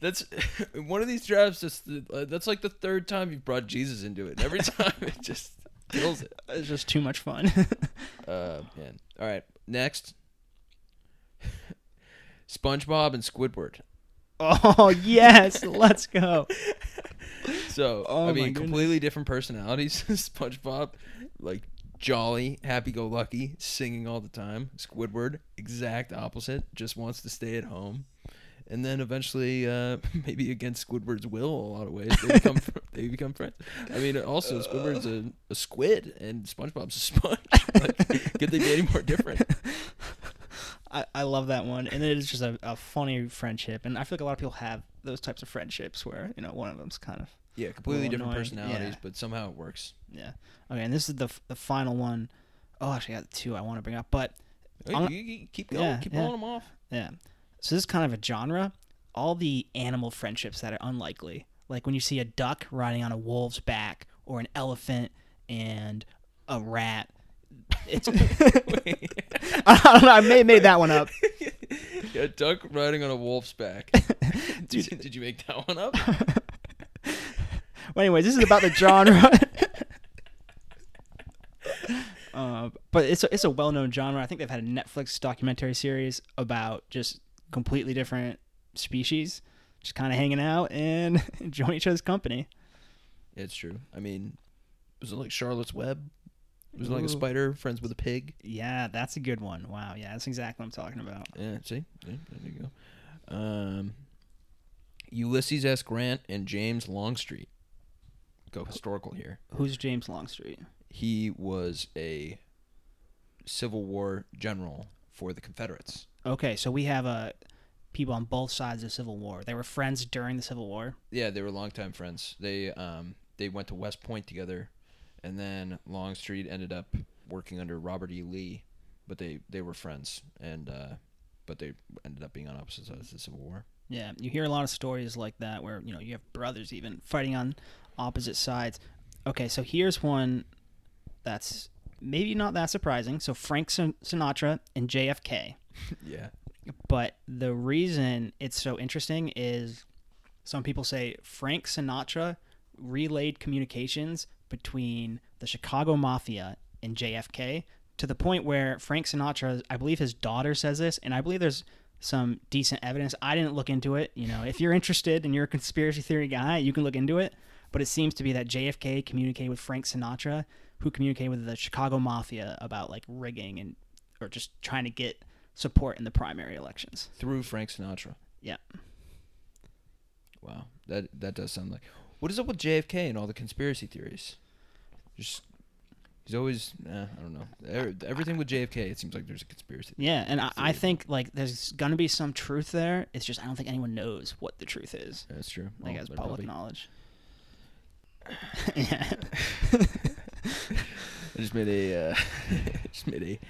S3: That's *laughs* one of these drafts. That's uh, that's like the third time you've brought Jesus into it. Every time it just kills it.
S2: it's just too much fun.
S3: Uh, man. All right, next. SpongeBob and Squidward.
S2: oh yes, let's go. *laughs*
S3: So
S2: Oh
S3: I mean, completely different personalities. *laughs* SpongeBob, like jolly, happy-go-lucky, singing all the time. Squidward, exact opposite, just wants to stay at home. And then eventually, uh, *laughs* maybe against Squidward's will, a lot of ways, they become fr- they become friends. I mean, also Squidward's a, a squid, and SpongeBob's a sponge. like, could they be any more different?
S2: I, I love that one, and it is just a, a funny friendship, and I feel like a lot of people have those types of friendships where you know one of them's kind of
S3: Yeah, completely different
S2: annoying,
S3: personalities,
S2: yeah.
S3: but somehow it works.
S2: yeah. Okay, and this is the f- the final one. Oh, actually, I got two I want to bring up, but
S3: Hey,
S2: I'm-
S3: you, you keep going,
S2: Yeah,
S3: keep
S2: yeah.
S3: rolling them off.
S2: Yeah. So this is kind of a genre. All the animal friendships that are unlikely. Like when you see a duck riding on a wolf's back or an elephant and a rat. It's *laughs* *laughs* *laughs* I don't know, I may have made that one up. *laughs*
S3: Yeah, duck riding on a wolf's back. *laughs* did, you, did you make that one up?
S2: Well, anyways, this is about the genre. uh, but it's a, it's a well-known genre. I think they've had a Netflix documentary series about just completely different species, just kind of hanging out and enjoying each other's company.
S3: It's true. I mean, was it like Charlotte's Web? Was it like
S2: Ooh.
S3: a spider friends with a pig?
S2: Yeah, that's a good one. Wow, yeah, that's exactly what I'm talking about.
S3: Yeah, see? Yeah, there you go. Um, Ulysses S. Grant and James Longstreet. Go historical here.
S2: Who's James Longstreet?
S3: He was a Civil War general for the Confederates.
S2: Okay, so we have uh, people on both sides of the Civil War. They were friends during the Civil War.
S3: Yeah, they were longtime friends. They um they went to West Point together, and then Longstreet ended up working under Robert E. Lee, but they they were friends, and uh, but they ended up being on opposite sides of the Civil War.
S2: Yeah, you hear a lot of stories like that where you know you have brothers even fighting on opposite sides. Okay, so here's one that's maybe not that surprising. So Frank Sin- Sinatra and JFK. *laughs*
S3: Yeah.
S2: But the reason it's so interesting is some people say Frank Sinatra relayed communications between the Chicago Mafia and JFK to the point where Frank Sinatra, I believe his daughter says this, and I believe there's some decent evidence. I didn't look into it. You know, if you're interested and you're a conspiracy theory guy, you can look into it. But it seems to be that JFK communicated with Frank Sinatra, who communicated with the Chicago Mafia about like rigging and or just trying to get support in the primary elections.
S3: Through Frank Sinatra.
S2: Yeah.
S3: Wow. That that does sound like. What is up with JFK and all the conspiracy theories? Just he's always eh, I don't know. Er- Everything with JFK, it seems like there's a conspiracy.
S2: Yeah, and I, I think like there's gonna be some truth there. It's just I don't think anyone knows what the truth is.
S3: That's true.
S2: Like
S3: Well,
S2: as public
S3: probably-
S2: knowledge. yeah. *laughs*
S3: I just made a uh, *laughs* just made a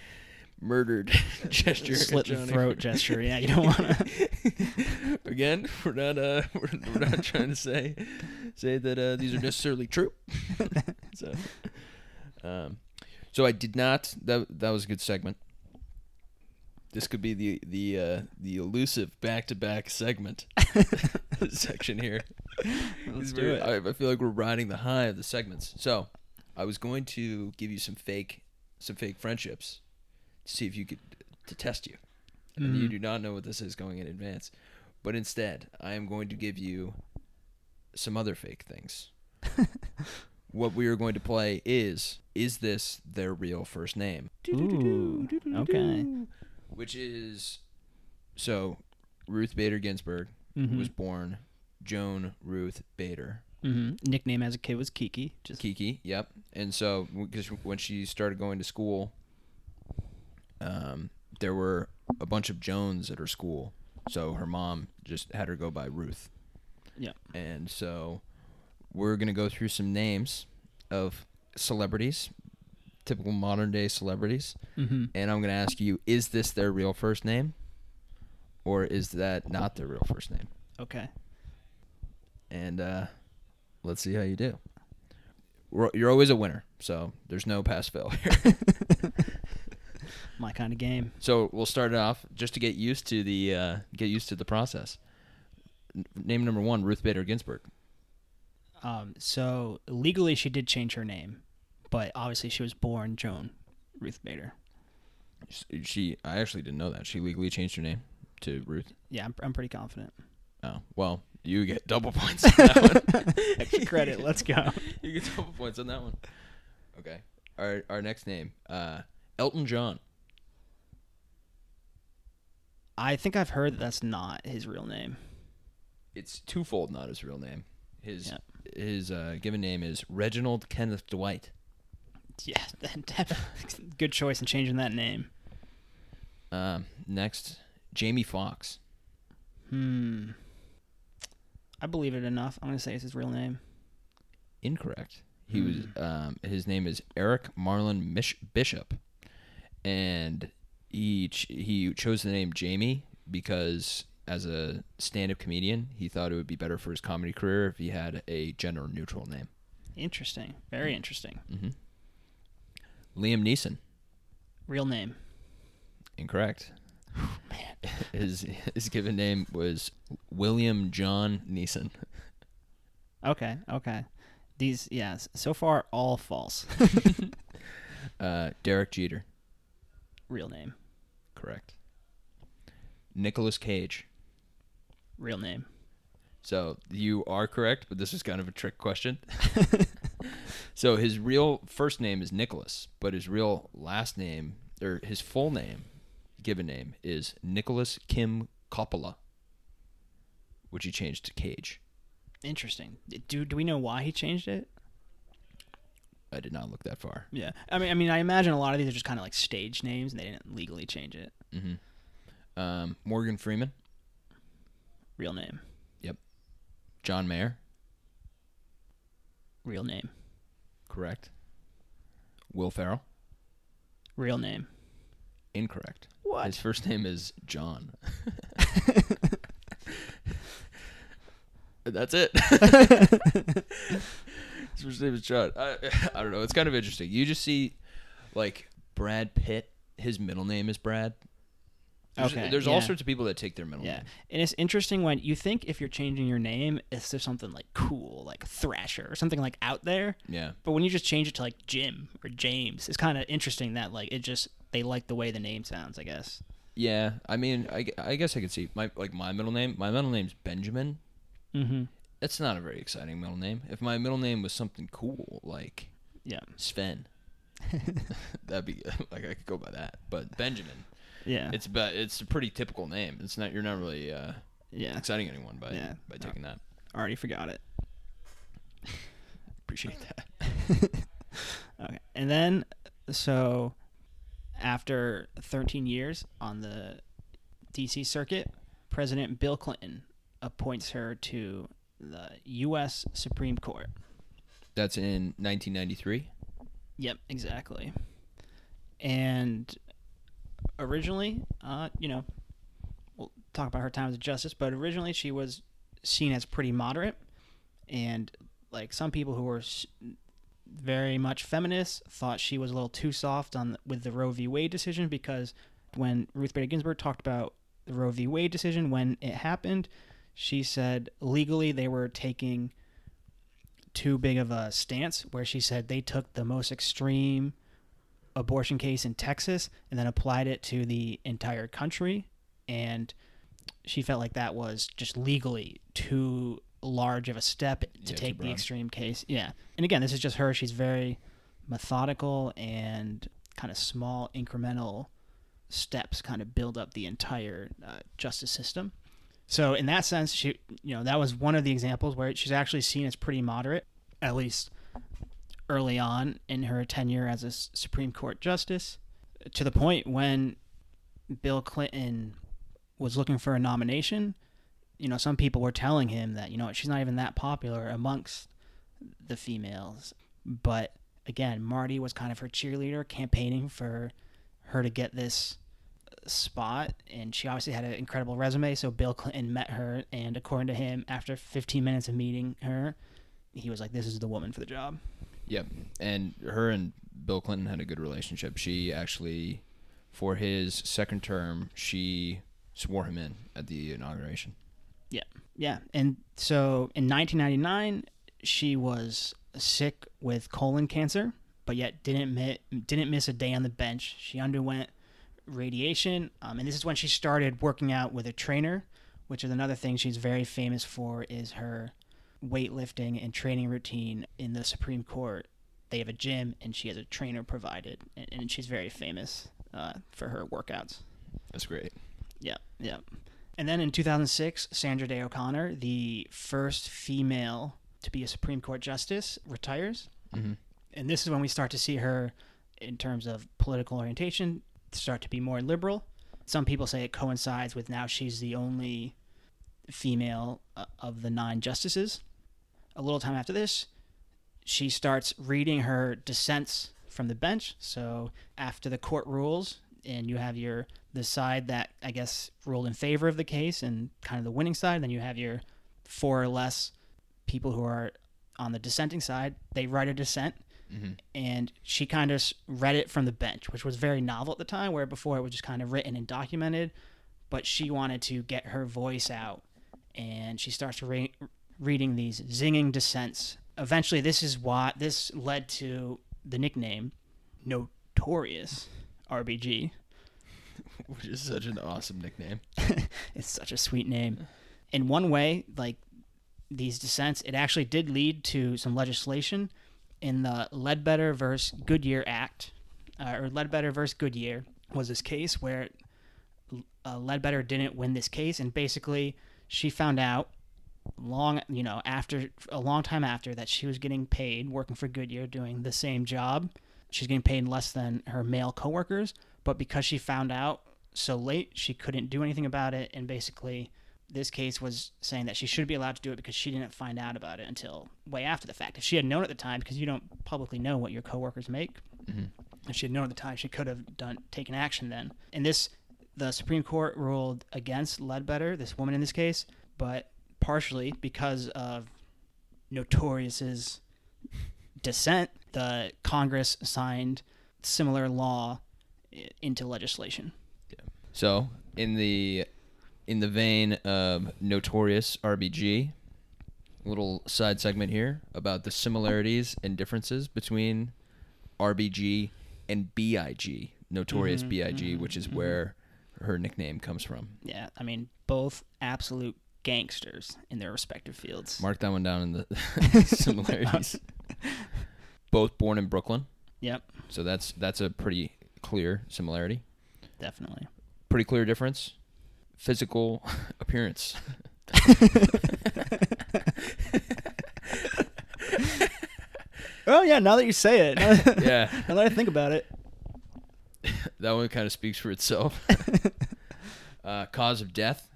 S3: murdered *laughs* gesture.
S2: Slit the throat gesture. Yeah, you don't want to.
S3: Again, we're not uh we're, we're not trying to say say that uh, these are *laughs* necessarily true. *laughs* so, um, so I did not. That that was a good segment. This could be the the uh, the elusive back to back segment *laughs* section here.
S2: Let's do it.
S3: I, I feel like we're riding the high of the segments. So, I was going to give you some fake, some fake friendships, to see if you could to test you. And you
S2: Mhm.
S3: do not know what this is going in advance, but instead, I am going to give you some other fake things. *laughs* what we are going to play is is this their real first name?
S2: Ooh, okay.
S3: Which is so Ruth Bader Ginsburg
S2: Mhm.
S3: was born Joan Ruth Bader.
S2: hmm Nickname as a kid was Kiki. Just
S3: Kiki, yep. And so, because when she started going to school, um, there were a bunch of Jones at her school. So her mom just had her go by Ruth.
S2: Yeah.
S3: And so, we're going to go through some names of celebrities, typical modern day celebrities.
S2: hmm
S3: And I'm going to ask you is this their real first name? Or is that not their real first name?
S2: Okay.
S3: and uh, let's see how you do. We're, you're always a winner, so there's no pass fail here. *laughs*
S2: My kind of game.
S3: so we'll start it off just to get used to the uh, get used to the process. Name number one: Ruth Bader Ginsburg.
S2: Um, so legally, she did change her name, but obviously, she was born Joan Ruth Bader.
S3: She, I actually didn't know that she legally changed her name to Ruth.
S2: Yeah, I'm, I'm pretty confident.
S3: Oh well, you get double *laughs* points on that one. *laughs*
S2: Extra credit. Let's go. *laughs*
S3: you get double points on that one. Okay. Our our next name, uh, Elton John.
S2: I think I've heard that that's not his real name.
S3: It's twofold, not his real name. His
S2: Yeah.
S3: his uh, given name is Reginald Kenneth Dwight.
S2: Yeah, *laughs* good choice in changing that name.
S3: Um, next, Jamie Foxx.
S2: Hmm. I believe it enough. I'm gonna say it's his real name.
S3: Incorrect. He was um, his name is Eric Marlon Mish- Bishop, and he ch- he chose the name Jamie because as a stand-up comedian, he thought it would be better for his comedy career if he had a gender neutral name.
S2: Interesting. Very interesting.
S3: hmm Liam Neeson.
S2: Real name.
S3: Incorrect.
S2: Man. *laughs*
S3: His his given name was William John Neeson.
S2: Okay. Okay. These, yes. So far, all false. *laughs* *laughs*
S3: Uh, Derek Jeter.
S2: real name.
S3: Correct. Nicolas Cage.
S2: Real name.
S3: So you are correct, but this is kind of a trick question. *laughs* so his real first name is Nicolas, but his real last name or his full name, given name, is Nicolas Kim Coppola, which he changed to Cage.
S2: Interesting. Do do we know why he changed it?
S3: I did not look that far.
S2: Yeah. I mean, I mean, I imagine a lot of these are just kind of like stage names, and they didn't legally change it.
S3: hmm Um, Morgan Freeman,
S2: Real name. Yep.
S3: John Mayer,
S2: Real name.
S3: correct. Will Ferrell,
S2: Real name.
S3: incorrect.
S2: What?
S3: His first name is John. *laughs* That's it. *laughs* His first name is John. I, I don't know. It's kind of interesting. You just see, like Brad Pitt. His middle name is Brad. There's,
S2: Okay,
S3: there's all sorts of people that take their middle
S2: Yeah,
S3: name.
S2: and it's interesting when you think if you're changing your name, it's there's something like cool, like Thrasher or something like out there.
S3: Yeah.
S2: But when you just change it to like Jim or James, it's kind of interesting that like it just they like the way the name sounds. I guess.
S3: Yeah. I mean, I, I guess I could see my like my middle name. My middle name's Benjamin.
S2: Mm-hmm.
S3: It's not a very exciting middle name. If my middle name was something cool like
S2: Yeah.
S3: Sven, *laughs* that'd be *laughs* like I could go by that. But Benjamin.
S2: Yeah.
S3: It's but it's a pretty typical name. It's not you're not really uh,
S2: yeah.
S3: exciting anyone by
S2: Yeah.
S3: by
S2: No.
S3: taking that.
S2: Already forgot it.
S3: Appreciate that. *laughs*
S2: Okay. And then, so after 13 years on the DC circuit, President Bill Clinton appoints her to the U.S. Supreme Court.
S3: That's in 1993.
S2: Yep, exactly. And originally, uh, you know, we'll talk about her time as a justice, but originally she was seen as pretty moderate. And like some people who were very much feminist thought she was a little too soft on with the Roe v. Wade decision because when Ruth Bader Ginsburg talked about the Roe v. Wade decision when it happened, she said legally they were taking too big of a stance where she said they took the most extreme abortion case in Texas and then applied it to the entire country and she felt like that was just legally too large of a step to
S3: Yeah,
S2: take the extreme case. Yeah. And again, this is just her. She's very methodical and kind of small incremental steps kind of build up the entire uh, justice system. So in that sense, she you know that was one of the examples where she's actually seen as pretty moderate, at least early on in her tenure as a Supreme Court justice, to the point when Bill Clinton was looking for a nomination. You know, some people were telling him that you know she's not even that popular amongst the females. But again, Marty was kind of her cheerleader, campaigning for her to get this spot and she obviously had an incredible resume so bill clinton met her and according to him after 15 minutes of meeting her he was like this is the woman for the job
S3: Yep. And her and Bill Clinton had a good relationship. She actually, for his second term, she swore him in at the inauguration.
S2: yeah Yeah. and so in 1999 she was sick with colon cancer but yet didn't mi- didn't miss a day on the bench she underwent radiation um, and this is when she started working out with a trainer which is another thing she's very famous for is her weightlifting and training routine in the Supreme Court. They have a gym and she has a trainer provided, and, and she's very famous uh, for her workouts.
S3: That's great.
S2: Yeah, yeah. And then in 2006, Sandra Day O'Connor, the first female to be a Supreme Court justice, retires.
S3: Mm-hmm.
S2: And this is when we start to see her, in terms of political orientation, start to be more liberal. Some people say it coincides with now she's the only female uh, of the nine justices. A little time after this, she starts reading her dissents from the bench. So after the court rules, and you have your the side that I guess ruled in favor of the case and kind of the winning side, then you have your four or less people who are on the dissenting side. They write a dissent,
S3: Mm-hmm.
S2: and she kind of read it from the bench, which was very novel at the time, where before it was just kind of written and documented. But she wanted to get her voice out, and she starts re- reading these zinging dissents. Eventually, this is why this led to the nickname Notorious RBG. *laughs*
S3: Which is such an awesome nickname. *laughs*
S2: It's such a sweet name. In one way, like these dissents, it actually did lead to some legislation in the Ledbetter versus Goodyear Act, uh, or Ledbetter versus Goodyear was this case where uh, Ledbetter didn't win this case, and basically she found out long, you know, after a long time after that she was getting paid working for Goodyear doing the same job. She's getting paid less than her male coworkers, but because she found out so late, she couldn't do anything about it and basically this case was saying that she should be allowed to do it because she didn't find out about it until way after the fact. If she had known at the time, because you don't publicly know what your coworkers make,
S3: Mhm.
S2: if she had known at the time, she could have done taken action then. And this, the Supreme Court ruled against Ledbetter, this woman in this case, but partially because of Notorious's dissent, the Congress signed similar law into legislation.
S3: So in the in the vein of notorious RBG, little side segment here about the similarities and differences between RBG and BIG, notorious
S2: Mhm,
S3: BIG,
S2: mhm,
S3: which is
S2: mhm.
S3: where her nickname comes from.
S2: Yeah, I mean, both absolute gangsters in their respective fields.
S3: Mark that one down in the *laughs* *laughs* similarities. Both born in Brooklyn,
S2: Yep,
S3: so that's that's a pretty clear similarity.
S2: definitely.
S3: Pretty clear difference. Physical *laughs* appearance.
S2: Oh yeah, now that you say it, now that,
S3: yeah,
S2: now that I think about it,
S3: that one kind of speaks for itself. uh, cause of death,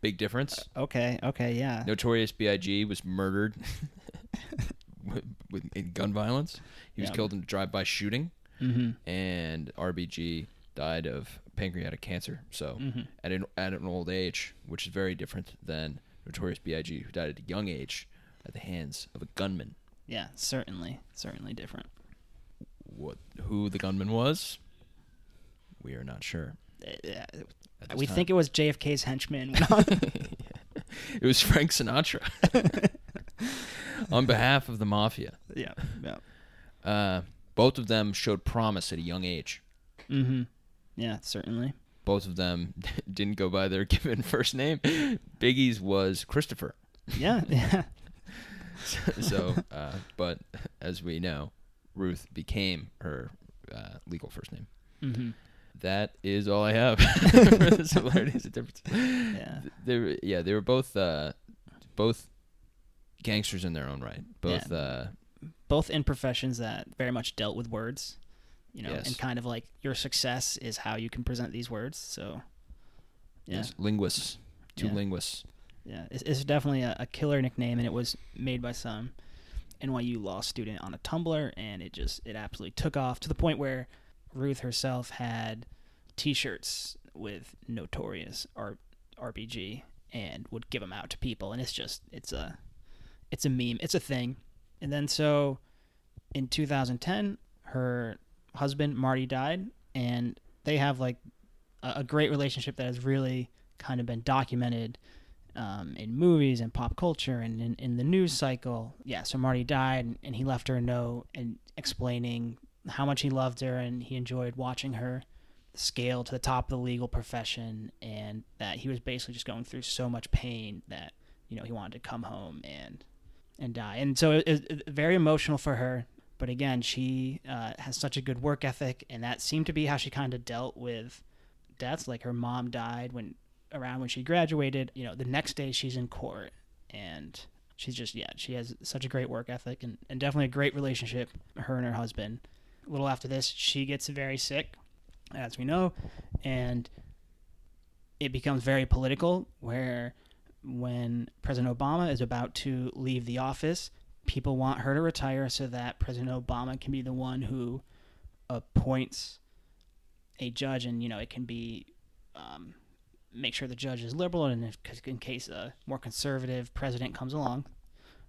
S3: big difference.
S2: okay, okay, yeah,
S3: Notorious B.I.G. was murdered *laughs* with, with in gun violence. He was killed in a drive-by shooting,
S2: mm-hmm.
S3: and RBG died of pancreatic cancer. So
S2: Mm-hmm.
S3: at an at an old age, which is very different than Notorious B.I.G. who died at a young age at the hands of a gunman.
S2: yeah, certainly, certainly different.
S3: What who the gunman was, we are not sure.
S2: Uh, yeah,
S3: at this
S2: we
S3: time.
S2: think it was JFK's henchman. *laughs*
S3: it was Frank Sinatra *laughs* on behalf of the mafia.
S2: yeah, yeah,
S3: Uh, both of them showed promise at a young age.
S2: mm-hmm. yeah, certainly.
S3: Both of them *laughs* didn't go by their given first name. Biggie's was Christopher.
S2: Yeah, yeah,
S3: so, uh, but as we know, Ruth became her uh, legal first name.
S2: mm-hmm.
S3: That is all I have *laughs* for *laughs* the similarities and differences.
S2: yeah,
S3: They were, yeah, they were both uh, both gangsters in their own right. Both uh,
S2: both in professions that very much dealt with words, you know,
S3: Yes.
S2: and kind of like your success is how you can present these words. So, yeah,
S3: yes, linguists, two
S2: Yeah.
S3: linguists.
S2: yeah, it's, it's definitely a, a killer nickname, and it was made by some NYU law student on a Tumblr, and it just it absolutely took off to the point where Ruth herself had T-shirts with notorious R- RBG and would give them out to people, and it's just it's a it's a meme, it's a thing. And then so in 2010, her husband Marty died, and they have like a, a great relationship that has really kind of been documented um, in movies and pop culture and in, in the news cycle. Yeah, so Marty died, and, and he left her a note and explaining how much he loved her and he enjoyed watching her scale to the top of the legal profession, and that he was basically just going through so much pain that you know he wanted to come home and and die. And so it, it, it- very emotional for her. But again, she uh, has such a good work ethic, and that seemed to be how she kind of dealt with deaths. Like her mom died when around when she graduated. You know, the next day she's in court, and she's just yeah, she has such a great work ethic and, and definitely a great relationship. Her and her husband. A little after this, she gets very sick, as we know, and it becomes very political. Where when President Obama is about to leave the office, people want her to retire so that President Obama can be the one who appoints a judge, and you know it can be um, make sure the judge is liberal, and if, in case a more conservative president comes along,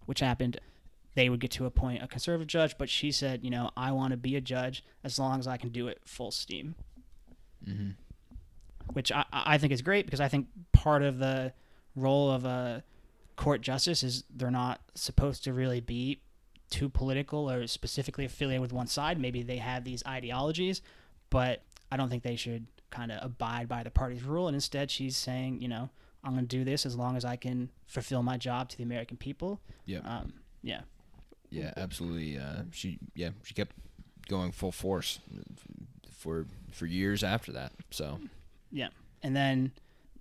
S2: which happened, they would get to appoint a conservative judge. But she said, you know, I want to be a judge as long as I can do it full steam
S3: hmm
S2: which I, I think is great because I think part of the role of a court justice is they're not supposed to really be too political or specifically affiliated with one side. Maybe they have these ideologies, but I don't think they should kind of abide by the party's rule. And instead, she's saying, you know, I'm going to do this as long as I can fulfill my job to the American people.
S3: Yeah.
S2: Um, yeah.
S3: Yeah, absolutely. Uh, she yeah she kept going full force for for years after that. So
S2: Yeah. And then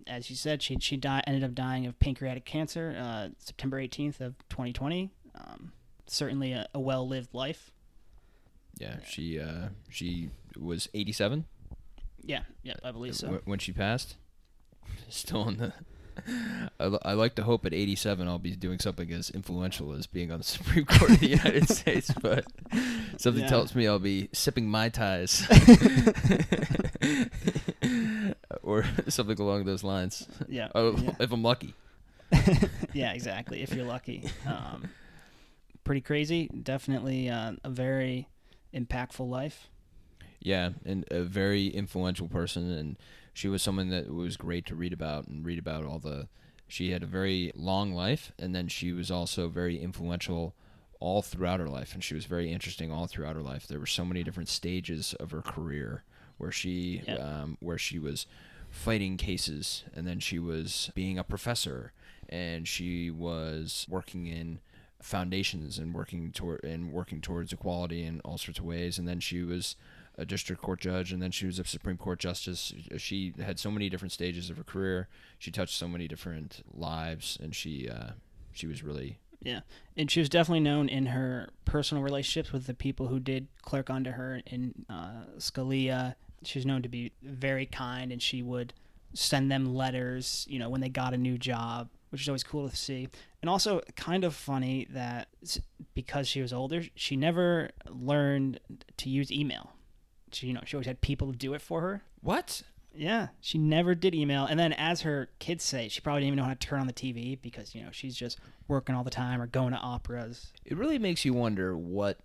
S2: as you said, she she died, ended up dying of pancreatic cancer, uh, September 18th of 2020. Um, certainly a, a well lived life.
S3: Yeah, she uh, she was 87
S2: Yeah, yeah, I believe so.
S3: when she passed. *laughs* Still in the. I, like to hope at 87 I'll be doing something as influential as being on the *laughs* Supreme Court of the United *laughs* States, but something
S2: Yeah.
S3: tells me I'll be sipping mai tais *laughs* or something along those lines.
S2: Yeah,
S3: Oh,
S2: yeah.
S3: if I'm lucky.
S2: yeah, exactly. If you're lucky. Um, pretty crazy. Definitely uh, a very impactful life.
S3: Yeah, and a very influential person, and she was someone that was great to read about and read about all the. She had a very long life, and then she was also very influential all throughout her life, and she was very interesting all throughout her life. There were so many different stages of her career where she,
S2: Yep.
S3: um, where she was fighting cases, and then she was being a professor, and she was working in foundations and working toward and working towards equality in all sorts of ways, and then she was a district court judge, and then she was a Supreme Court justice. She had so many different stages of her career. She touched so many different lives, and she uh, she was really
S2: Yeah, and she was definitely known in her personal relationships with the people who did clerk under her. In uh, Scalia, she was known to be very kind, and she would send them letters, you know, when they got a new job, which is always cool to see. And also, kind of funny that because she was older, she never learned to use email. She, you know, she always had people to do it for her.
S3: what?
S2: Yeah, she never did email. And then, as her kids say, she probably didn't even know how to turn on the TV because you know she's just working all the time or going to operas.
S3: It really makes you wonder what.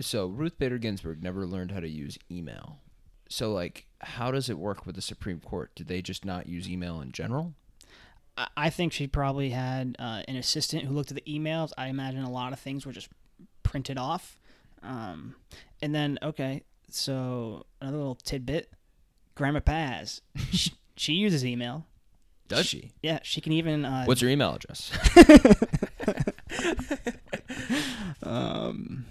S3: So Ruth Bader Ginsburg never learned how to use email. So like, how does it work with the Supreme Court? Did they just not use email in general?
S2: I- I think she probably had uh, an assistant who looked at the emails. I imagine a lot of things were just printed off. Um, and then, okay, so another little tidbit: Grandma Paz, she, *laughs* she uses email.
S3: Does she?
S2: Yeah, she can even. Uh,
S3: What's your email address? *laughs*
S2: um,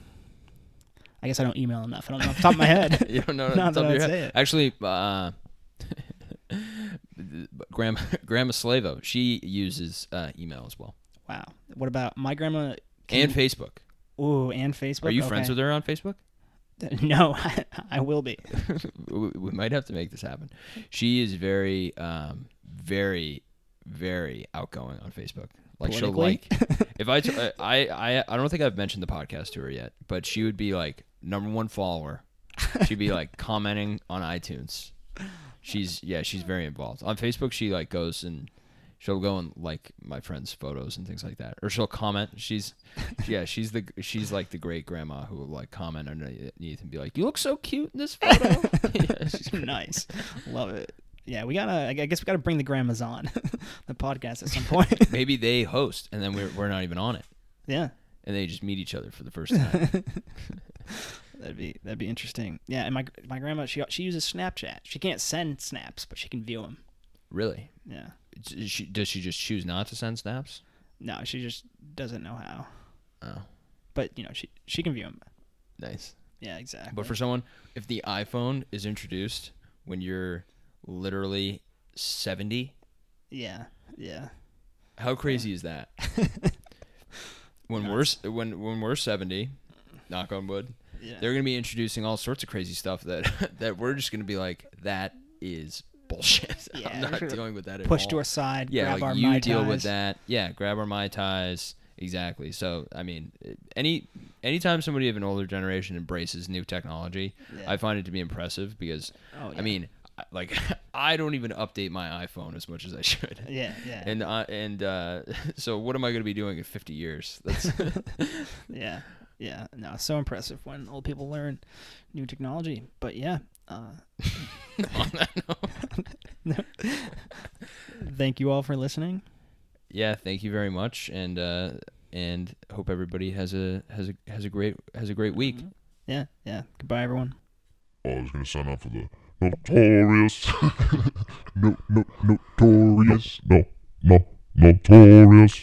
S2: I guess I don't email enough. I don't know off the top of my head. *laughs*
S3: you don't know off the
S2: that
S3: top of your
S2: I'd
S3: head?
S2: say it.
S3: Actually, uh, Grandma Grandma Slavo, she uses uh, email as well
S2: Wow. What about my grandma? Can,
S3: and Facebook.
S2: Ooh, and Facebook.
S3: Are you friends with her on Facebook? *laughs*
S2: No, I will be. *laughs*
S3: we might have to make this happen. She is very, um, very, very outgoing on Facebook. Like she'll like *laughs* if I, t- I I I don't think I've mentioned the podcast to her yet, but she would be like number one follower. She'd be like commenting on iTunes. She's yeah, she's very involved on Facebook. She like goes and she'll go and like my friends' photos and things like that, or she'll comment. She's *laughs* yeah, she's the she's like the great grandma who will like comment underneath and be like, "You look so cute in this *laughs* photo." yeah, *laughs* she's
S2: nice. Love it. Yeah, we gotta. I guess we gotta bring the grandmas on the podcast at some point.
S3: Maybe they host and then we're we're not even on it,
S2: yeah,
S3: and they just meet each other for the first time.
S2: that'd be that'd be interesting. Yeah, and my my grandma she she uses Snapchat. She can't send snaps, but she can view them.
S3: really?
S2: Yeah.
S3: She, does she just choose not to send snaps?
S2: No, she just doesn't know how.
S3: Oh,
S2: But you know, she she can view them.
S3: nice.
S2: Yeah, exactly.
S3: But for someone, if the iPhone is introduced when you're literally 70,
S2: yeah, yeah,
S3: how crazy is that? *laughs* when we're when when we're 70, knock on wood,
S2: yeah.
S3: they're going to be introducing all sorts of crazy stuff that *laughs* that we're just going to be like that is bullshit. *laughs*
S2: Yeah,
S3: I'm not dealing with that at
S2: Push
S3: all.
S2: to a side.
S3: yeah,
S2: grab
S3: like
S2: our
S3: you
S2: Mai
S3: deal with that. Yeah, grab our mai tais. Exactly. So I mean, any anytime somebody of an older generation embraces new technology,
S2: Yeah.
S3: I find it to be impressive because
S2: Oh, yeah.
S3: I mean, like *laughs* I don't even update my iPhone as much as I should.
S2: Yeah, yeah,
S3: And uh, and uh, *laughs* so what am I going to be doing in 50 years? That's
S2: yeah, yeah. No, it's so impressive when old people learn new technology. But yeah, uh, *laughs*
S3: on that note. *laughs*
S2: thank you all for listening.
S3: Yeah, thank you very much, and uh, and hope everybody has a has a has a great has a great week.
S2: Yeah, yeah. Goodbye, everyone.
S1: Oh, I was gonna sign off with the notorious, *laughs* no, no, notorious, no, no, notorious.